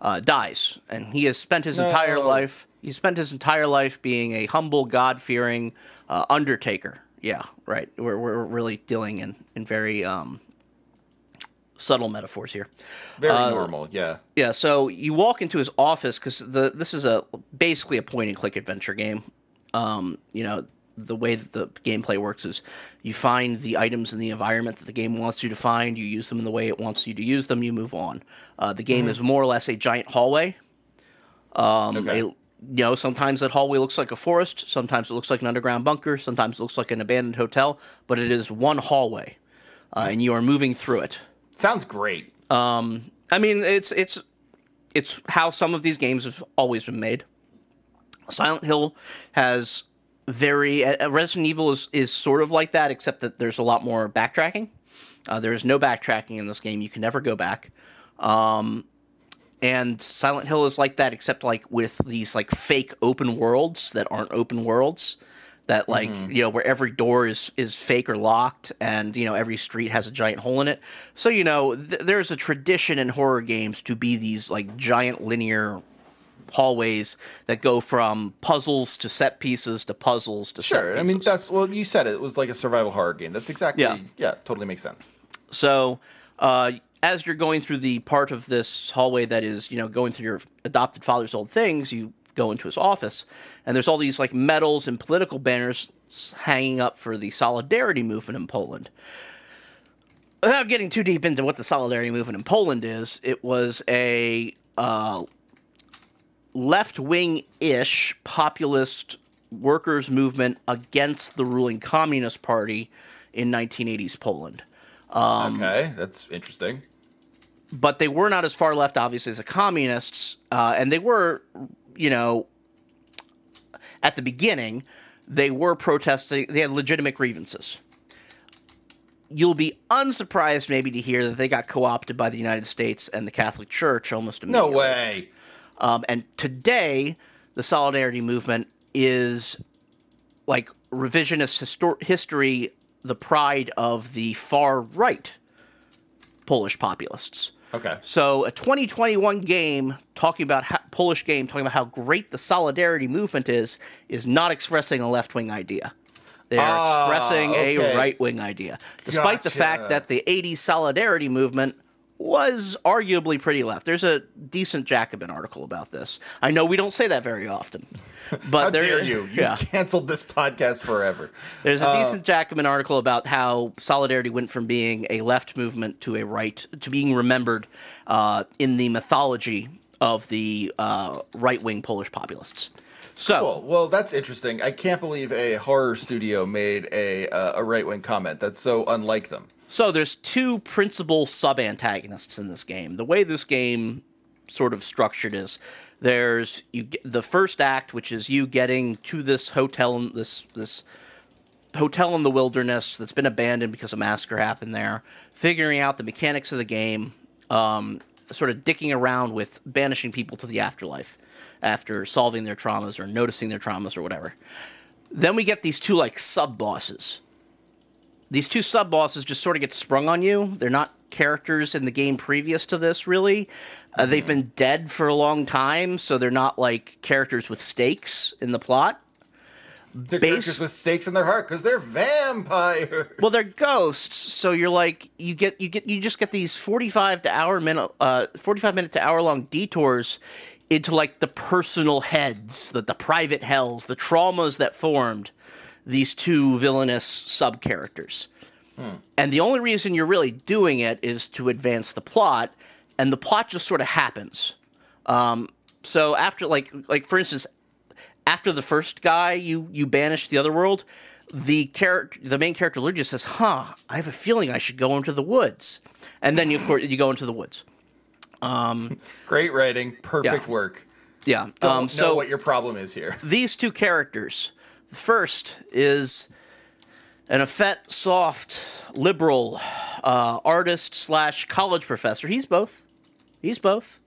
uh, dies, and he has spent his entire life. He spent his entire life being a humble, God-fearing uh, undertaker. Yeah, right. We're we're really dealing in in very um, subtle metaphors here. Very normal, yeah. Yeah, so you walk into his office because the this is a basically a point and click adventure game. Um, you know, the way that the gameplay works is you find the items in the environment that the game wants you to find, you use them in the way it wants you to use them, you move on. Uh, the game is more or less a giant hallway. okay. A- you know, sometimes that hallway looks like a forest, sometimes it looks like an underground bunker, sometimes it looks like an abandoned hotel, but it is one hallway, uh, and you are moving through it. Sounds great. Um, I mean, it's it's it's how some of these games have always been made. Silent Hill has very uh, Resident Evil is is sort of like that, except that there's a lot more backtracking. Uh, there's no backtracking in this game; you can never go back. Um, and Silent Hill is like that, except like with these like fake open worlds that aren't open worlds. That like you know where every door is is fake or locked, and you know every street has a giant hole in it. So you know th- there's a tradition in horror games to be these like giant linear hallways that go from puzzles to set pieces to puzzles to set Sure. I mean, that's well, you said it. It was like a survival horror game. That's exactly. Yeah. Yeah. totally makes sense. So, uh, as you're going through the part of this hallway that is, you know, going through your adopted father's old things, you go into his office, and there's all these like medals and political banners hanging up for the solidarity movement in Poland. Without getting too deep into what the solidarity movement in Poland is, it was a uh, left-wing-ish populist workers movement against the ruling communist party in 1980s Poland Um, okay, that's interesting. but they were not as far left, obviously, as the communists, uh, and they were, you know, at the beginning, they were protesting. They had legitimate grievances. You'll be unsurprised, maybe, to hear that they got co-opted by the United States and the Catholic Church almost immediately. No way. Um, and today, the Solidarity movement is like revisionist histor- history, the pride of the far right Polish populists. Okay. So a 2021 game talking about how, Polish game talking about how great the solidarity movement is is not expressing a left wing idea. They are Ah, expressing okay. a right wing idea, despite the fact that the 80s solidarity movement was arguably pretty left. There's a decent Jacobin article about this. I know we don't say that very often, but How there, dare you? You yeah. canceled this podcast forever. There's a Uh, decent Jacobin article about how Solidarity went from being a left movement to a right, to being remembered uh, in the mythology of the uh, right wing Polish populists. So, Cool. Well, that's interesting. I can't believe a horror studio made a uh, a right wing comment. That's so unlike them. so there's two principal sub antagonists in this game. The way this game sort of structured is there's you the first act, which is you getting to this hotel, this this hotel in the wilderness that's been abandoned because a massacre happened there, figuring out the mechanics of the game, um, sort of dicking around with banishing people to the afterlife after solving their traumas or noticing their traumas or whatever. Then we get these two like sub bosses. These two sub bosses just sort of get sprung on you. They're not characters in the game previous to this, really. Uh, they've been dead for a long time, so they're not like characters with stakes in the plot. They're Base- characters with stakes in their heart because they're vampires. Well, they're ghosts, so you're like you get you get you just get these forty five to hour minute uh forty five minute to hour long detours into like the personal heads, the the private hells, the traumas that formed these two villainous sub characters. And the only reason you're really doing it is to advance the plot, and the plot just sort of happens. Um, so after like like for instance, after the first guy you you banish the other world, the character the main character literally just says, "Huh, I have a feeling I should go into the woods," and then you of course you go into the woods. Great writing, perfect Yeah. work. Yeah. Don't Um, know so what your problem is here. these two characters. First is an effete, soft, liberal uh, artist slash college professor. He's both. He's both.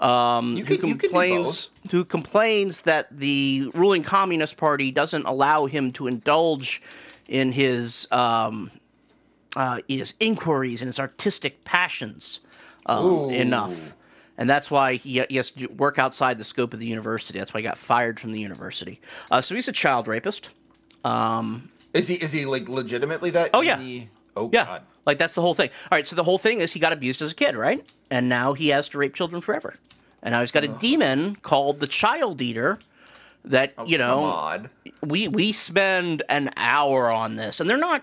Who you could be complains who complains that the ruling communist party doesn't allow him to indulge in his um, uh, his inquiries and his artistic passions um, enough. And that's why he, he has to work outside the scope of the university. That's why he got fired from the university. Uh, so he's a child rapist. both. Is he is he like legitimately that? Oh, yeah. the- oh Yeah. god. Like that's the whole thing. All right, so the whole thing is he got abused as a kid, right? And now he has to rape children forever. And now he's got a demon called the Child Eater that, you know, we we spend an hour on this and they're not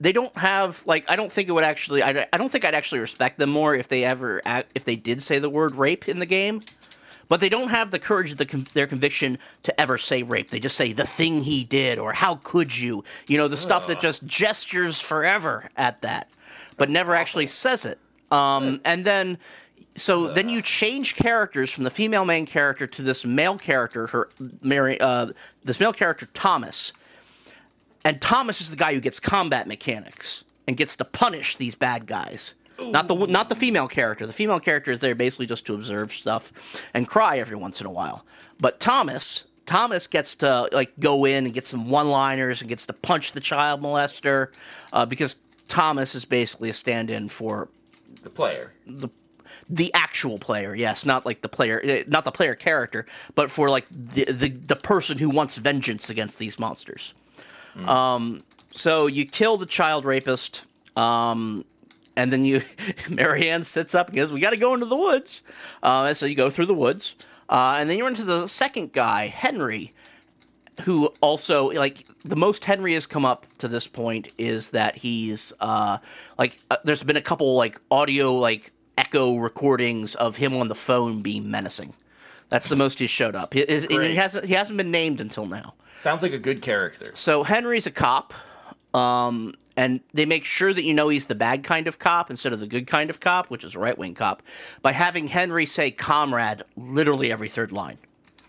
they don't have like i don't think it would actually i, I don't think i'd actually respect them more if they ever if they did say the word rape in the game. But they don't have the courage of the, their conviction to ever say rape. They just say the thing he did or how could you? You know the stuff that just gestures forever at that but never actually says it. Um, and then so then you change characters from the female main character to this male character, her Mary, uh, this male character Thomas, and Thomas is the guy who gets combat mechanics and gets to punish these bad guys. Not the not the female character. The female character is there basically just to observe stuff and cry every once in a while. But Thomas, Thomas gets to like go in and get some one-liners and gets to punch the child molester uh, because Thomas is basically a stand-in for The player. the the actual player yes not like the player eh, not the player character but for like the the, the person who wants vengeance against these monsters um so you kill the child rapist um and then you marianne sits up and goes we got to go into the woods uh, so you go through the woods uh, and then you're into the second guy henry who also like the most Henry has come up to this point is that he's uh like uh, there's been a couple like audio like echo recordings of him on the phone being menacing. That's the most he's showed up. He, is, he hasn't he hasn't been named until now. Sounds like a good character. So Henry's a cop, um, and they make sure that you know he's the bad kind of cop instead of the good kind of cop, which is a right wing cop, by having Henry say "comrade" literally every third line.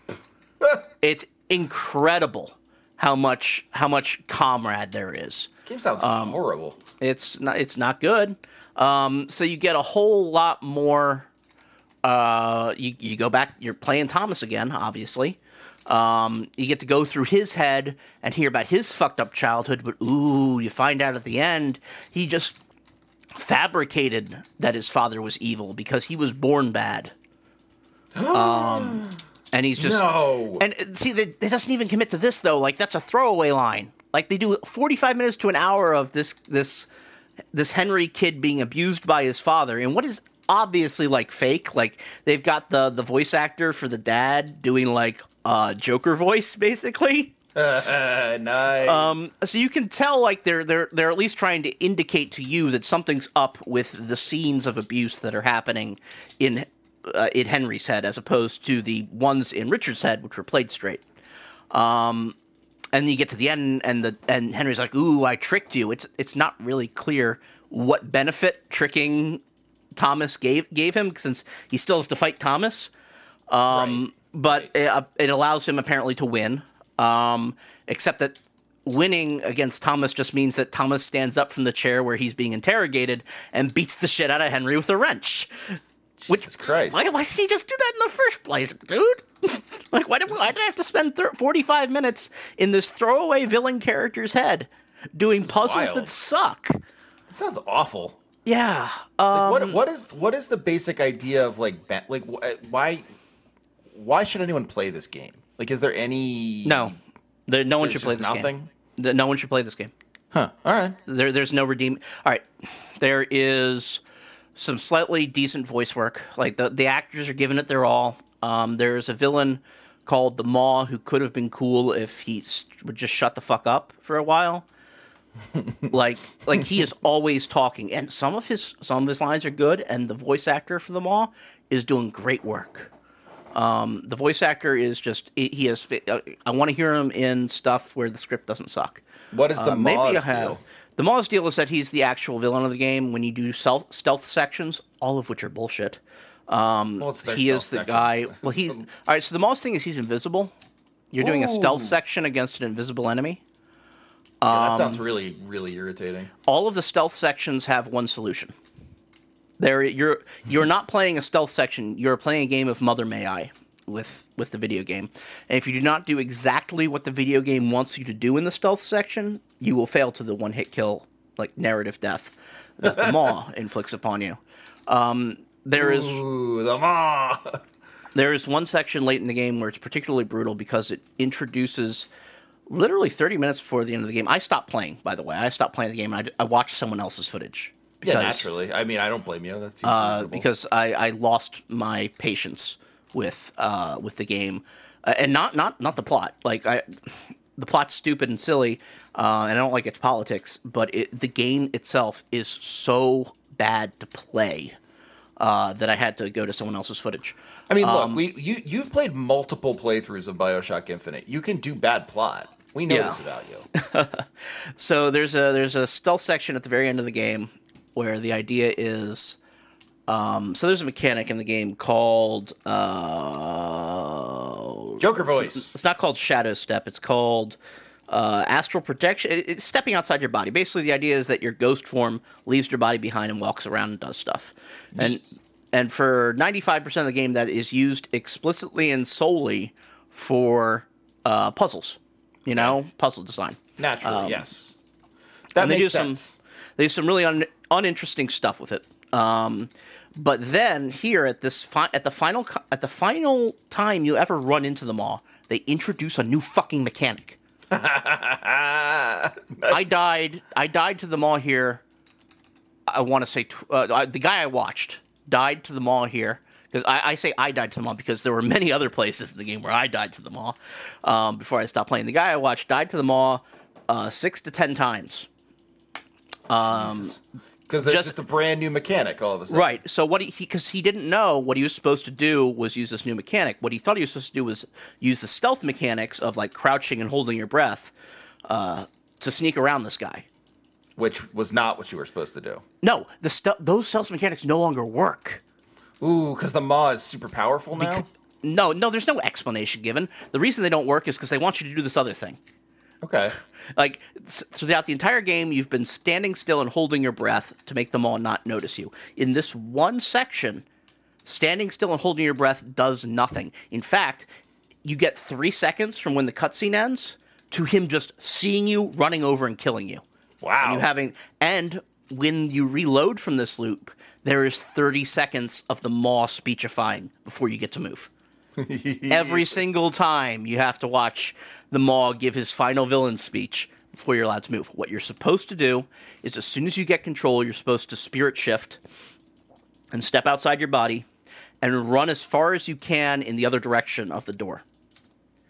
it's incredible how much how much comrade there is. This game sounds Um, horrible. It's not it's not good. Um, so you get a whole lot more. Uh, you you go back. You're playing Thomas again, obviously. Um, you get to go through his head and hear about his fucked up childhood, but ooh, you find out at the end he just fabricated that his father was evil because he was born bad. Um, and he's just No. and uh, see, they, they doesn't even commit to this though. Like that's a throwaway line. Like they do 45 minutes to an hour of this this this Henry kid being abused by his father, and what is obviously like fake. Like they've got the the voice actor for the dad doing like uh, Joker voice, basically. Nice. Um, so you can tell like they're they're they're at least trying to indicate to you that something's up with the scenes of abuse that are happening in uh, in Henry's head as opposed to the ones in Richard's head which were played straight. Um, and then you get to the end and the and Henry's like, "Ooh, I tricked you." It's it's not really clear what benefit tricking Thomas gave gave him since he still has to fight Thomas right. but it, uh, it allows him apparently to win. Um, except that winning against Thomas just means that Thomas stands up from the chair where he's being interrogated and beats the shit out of Henry with a wrench. Jesus Christ. Why, why didn't he just do that in the first place, dude? like, why did, why did I have to spend thir- 45 minutes in this throwaway villain character's head doing puzzles wild. that suck? It sounds awful. Yeah. Um, what what is what is the basic idea of like like uh, why why should anyone play this game? Like, is there any no. There, no one should play this game. nothing? Th- No one should play this game. Huh. All right. There, there's no redeem. All right, there is some slightly decent voice work. Like the the actors are giving it their all. Um, there's a villain called the Maw who could have been cool if he would just shut the fuck up for a while. Like like he is always talking, and some of his some of his lines are good, and the voice actor for the Maw is doing great work. Um, the voice actor is just he he is. uh, I want to hear him in stuff where the script doesn't suck. What is the Uh, maybe Maw's I have. deal? The Maw's deal is that he's the actual villain of the game when you do stealth, stealth sections, all of which are bullshit. Um, Well, he is stealth the guy. Well, he's all right. So the Maw's thing is he's invisible. You're doing a stealth section against an invisible enemy. Yeah, Um, that sounds really really irritating. All of the stealth sections have one solution. There, you're you're not playing a stealth section. You're playing a game of Mother May I with with the video game. And if you do not do exactly what the video game wants you to do in the stealth section, you will fail to the one hit kill, like narrative death that the Maw inflicts upon you. Um, there is Ooh, the Moz. there is one section late in the game where it's particularly brutal because it introduces literally 30 minutes before the end of the game. I stopped playing, by the way. I stopped playing the game and I, I watched someone else's footage. Yeah, naturally. I mean, I don't blame you. That's uh, because I, I lost my patience with uh, with the game, uh, and not not not the plot. Like I, the plot's stupid and silly, uh, and I don't like its politics. But it, the game itself is so bad to play uh, that I had to go to someone else's footage. I mean, um, look, we you you've played multiple playthroughs of Bioshock Infinite. You can do bad plot. We know yeah. this about you. so there's a there's a stealth section at the very end of the game where the idea is um, so there's a mechanic in the game called uh, Joker voice. It's, it's, not called Shadow Step. It's called uh, Astral Projection. It's stepping outside your body. Basically, the idea is that your ghost form leaves your body behind and walks around and does stuff. And and for 95% of the game, that is used explicitly and solely for uh, puzzles. You know, puzzle design. Naturally, um, yes. That makes sense. Some, they do some really un- uninteresting stuff with it. Um, but then here at this fi- at the final at the final time you ever run into the Maw, they introduce a new fucking mechanic. I died. I died to the Maw here. I want to say tw- uh, the guy I watched died to the Maw here because I, I, say I died to the Maw because there were many other places in the game where I died to the Maw um, before I stopped playing. The guy I watched died to the Maw uh, six to ten times. Um, because there's just, just, a brand new mechanic all of a sudden. Right. So what he because he, he, didn't know what he was supposed to do was use this new mechanic. What he thought he was supposed to do was use the stealth mechanics of like crouching and holding your breath uh, to sneak around this guy. Which was not what you were supposed to do. No, the st- those stealth mechanics no longer work. Ooh, because the Maw is super powerful now. Because, no, no, there's no explanation given. The reason they don't work is because they want you to do this other thing. Okay. Like throughout the entire game, you've been standing still and holding your breath to make them all not notice you. In this one section, standing still and holding your breath does nothing. In fact, you get three seconds from when the cutscene ends to him just seeing you, running over, and killing you. Wow. And you having and when you reload from this loop, there is 30 seconds of the maw speechifying before you get to move. Every single time you have to watch the Maw give his final villain speech before you're allowed to move. What you're supposed to do is as soon as you get control, you're supposed to spirit shift and step outside your body and run as far as you can in the other direction of the door.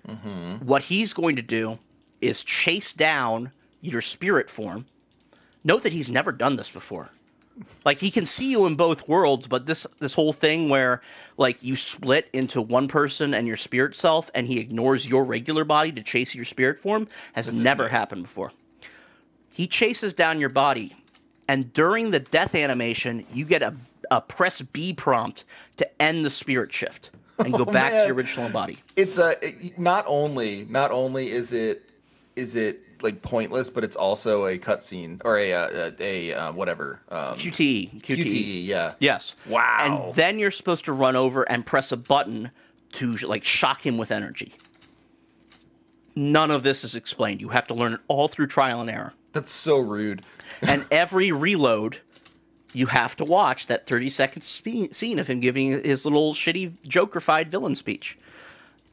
Mm-hmm. What he's going to do is chase down your spirit form. Note that he's never done this before. Like he can see you in both worlds, but this this whole thing where like you split into one person and your spirit self, and he ignores your regular body to chase your spirit form has this never happened before. He chases down your body, and during the death animation, you get a a press B prompt to end the spirit shift and go oh, back man. to your original body. It's a it, not only not only is it is it like pointless, but it's also a cutscene or a a, a, a uh, whatever um, QTE, QTE. QTE, yeah. Yes. Wow. And then you're supposed to run over and press a button to like shock him with energy. None of this is explained. You have to learn it all through trial and error. That's so rude. and every reload, you have to watch that 30 second spe- scene of him giving his little shitty Jokerfied villain speech.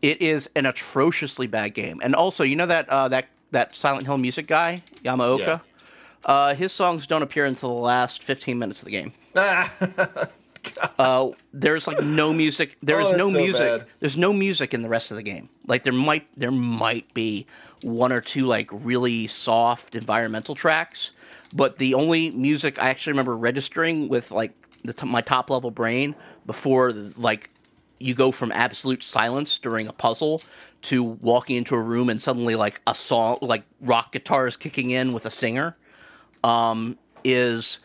It is an atrociously bad game. And also, you know that uh, that that Silent Hill music guy, Yamaoka. Yeah. Uh, his songs don't appear until the last 15 minutes of the game. uh, there's like no music. There is oh, no so music. Bad. There's no music in the rest of the game. Like there might there might be one or two like really soft environmental tracks, but the only music I actually remember registering with like the t- my top level brain before like you go from absolute silence during a puzzle to walking into a room and suddenly like a song like rock guitars kicking in with a singer um, is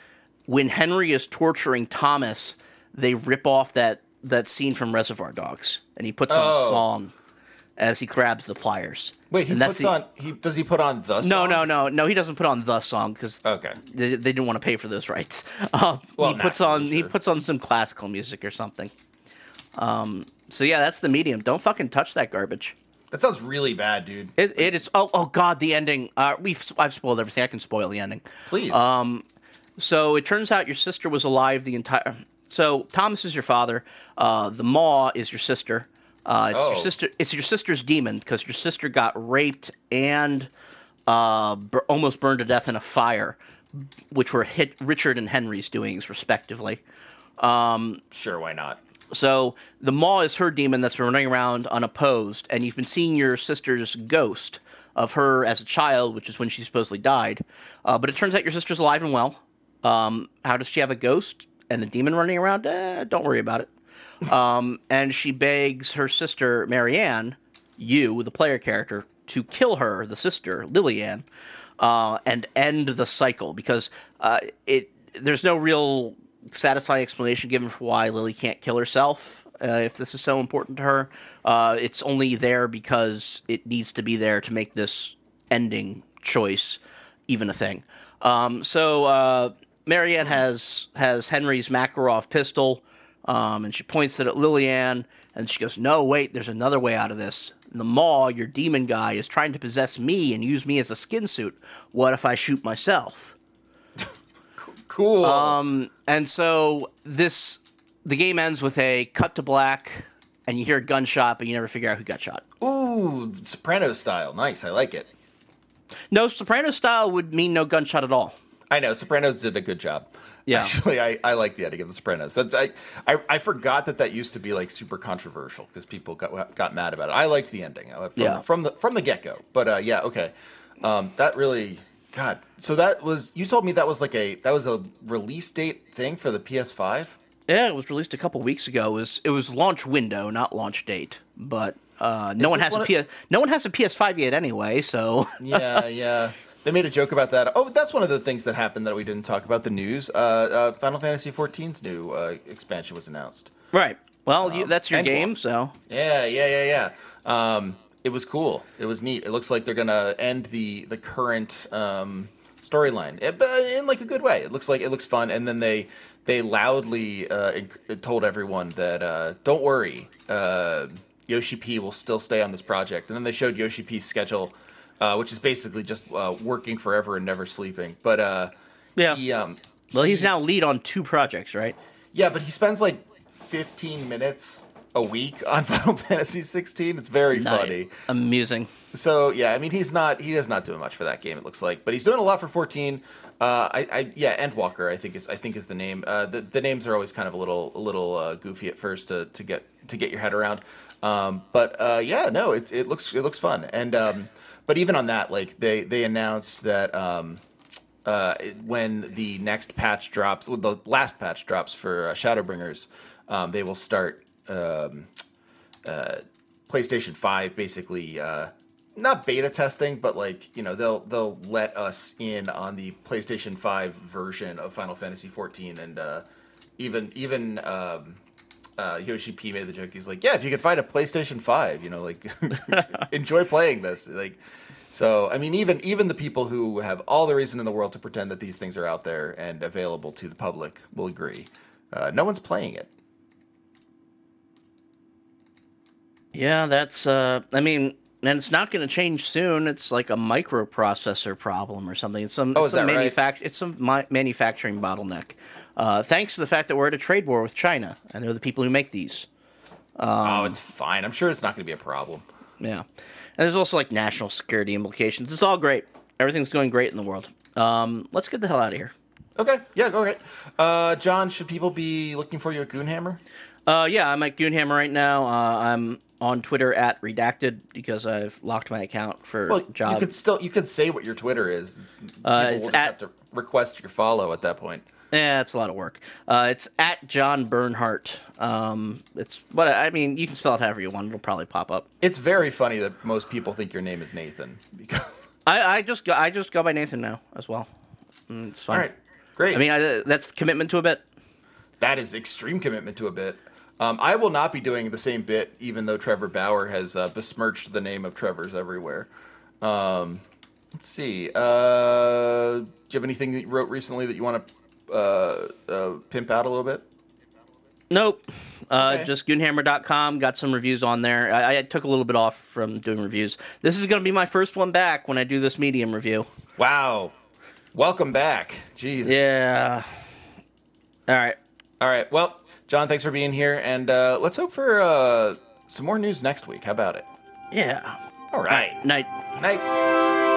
when henry is torturing thomas they rip off that that scene from reservoir dogs and he puts on a oh. song as he grabs the pliers wait he puts the, on he does he put on the song? no no no no he doesn't put on the song because okay they, they didn't want to pay for those rights uh, well, he puts on sure. he puts on some classical music or something um, so yeah that's the medium don't fucking touch that garbage that sounds really bad, dude. It, it is. Oh, oh God, the ending. Uh, we've I've spoiled everything. I can spoil the ending. Please. Um, so it turns out your sister was alive the entire. So Thomas is your father. Uh, the Maw is your sister. Uh, it's your Oh. sister. It's your sister's demon because your sister got raped and uh, bur- almost burned to death in a fire, which were hit Richard and Henry's doings respectively. Um, Sure, why not? So the Maw is her demon that's been running around unopposed, and you've been seeing your sister's ghost of her as a child, which is when she supposedly died. Uh, but it turns out your sister's alive and well. Um, how does she have a ghost and a demon running around? Eh, don't worry about it. Um, and she begs her sister Marianne, you, the player character, to kill her, the sister Lillian, uh, and end the cycle because uh, it there's no real satisfying explanation given for why Lily can't kill herself. Uh, if this is so important to her, uh, it's only there because it needs to be there to make this ending choice even a thing. Um, so uh, Marianne has has Henry's Makarov pistol, um, and she points it at Lillian, and she goes, "No, wait, there's another way out of this. The Maw, your demon guy, is trying to possess me and use me as a skin suit. What if I shoot myself?" Cool. Um, and so this the game ends with a cut to black, and you hear a gunshot, but you never figure out who got shot. Ooh, Soprano style. Nice. I like it. No, Soprano style would mean no gunshot at all. I know Sopranos did a good job. Yeah. actually, I, I like the ending of the Sopranos. That's I, I I forgot that that used to be like super controversial because people got got mad about it. I liked the ending uh, from, Yeah. from the from the get go. But uh, yeah, okay, um, that really God. So that was you told me that was like a that was a release date thing for the PS5. Yeah, it was released a couple weeks ago. It was it was launch window, not launch date. But uh, no one has a PS no one has a PS5 yet anyway. So Yeah, yeah. They made a joke about that. Oh, that's one of the things that happened that we didn't talk about the news. Uh, uh, Final Fantasy XIV's new uh, expansion was announced. right. Well, you, that's your game. one. So Yeah, yeah, yeah, yeah. Um, it was cool. It was neat. It looks like they're gonna end the the current um, storyline, eh, in like a good way. It looks like it looks fun. And then they they loudly uh, inc- told everyone that uh, don't worry, uh, Yoshi P will still stay on this project. And then they showed Yoshi P's schedule, uh, which is basically just uh, working forever and never sleeping. But uh, Yeah. he, um, well, he's now lead on two projects, right? yeah, but he spends like 15 minutes a week on Final Fantasy 16. It's very funny. Amusing. So yeah, I mean he's not he is not doing much for that game. It looks like, but he's doing a lot for 14. Uh, I, I yeah, Endwalker I think is I think is the name. Uh, the, the names are always kind of a little a little uh, goofy at first to, to get to get your head around. Um, but uh, yeah, no, it it looks it looks fun. And um, but even on that, like they they announced that um, uh, when the next patch drops, well, the last patch drops for uh, Shadowbringers, um, they will start um, uh, PlayStation Five basically uh, not beta testing, but like you know they'll they'll let us in on the PlayStation Five version of Final Fantasy fourteen, and uh, even even. Um, uh, Yoshi P made the joke. He's like, "Yeah, if you could find a PlayStation Five, you know, like enjoy playing this." Like, so I mean, even even the people who have all the reason in the world to pretend that these things are out there and available to the public will agree. Uh, no one's playing it. Yeah, that's. Uh, I mean, and it's not going to change soon. It's like a microprocessor problem or something. It's some, Oh, it's some that right? It's some mi- manufacturing bottleneck. Uh, thanks to the fact that we're at a trade war with China, and they're the people who make these. oh, it's fine. I'm sure it's not going to be a problem. Yeah, and there's also like national security implications. It's all great. Everything's going great in the world. Um, let's get the hell out of here. Okay, yeah, go ahead. Uh, John, should people be looking for you at Goonhammer? Uh, yeah, I'm at Goonhammer right now. Uh, I'm on Twitter at redacted because I've locked my account for Well, job. you could still you could say what your Twitter is. It's, Uh, it's at- have to request your follow at that point. Yeah, it's a lot of work. Uh, it's at John Bernhardt. Um, it's what I mean. You can spell it however you want. It'll probably pop up. It's very funny that most people think your name is Nathan because. I, I just go, I just go by Nathan now as well. Mm, It's fine. All right, great. I mean, I, that's commitment to a bit. That is extreme commitment to a bit. Um, I will not be doing the same bit, even though Trevor Bauer has uh, besmirched the name of Trevor's everywhere. Um, let's see. Uh, do you have anything that you wrote recently that you want to uh, uh, pimp out a little bit? Nope. Uh, Okay. Just Goonhammer.com. Got some reviews on there. I, I took a little bit off from doing reviews. This is going to be my first one back when I do this medium review. Wow. Welcome back. Jeez. Yeah. All right. All right. Well, John, thanks for being here, and uh, let's hope for uh, some more news next week. How about it? Yeah. All right. Night. Night.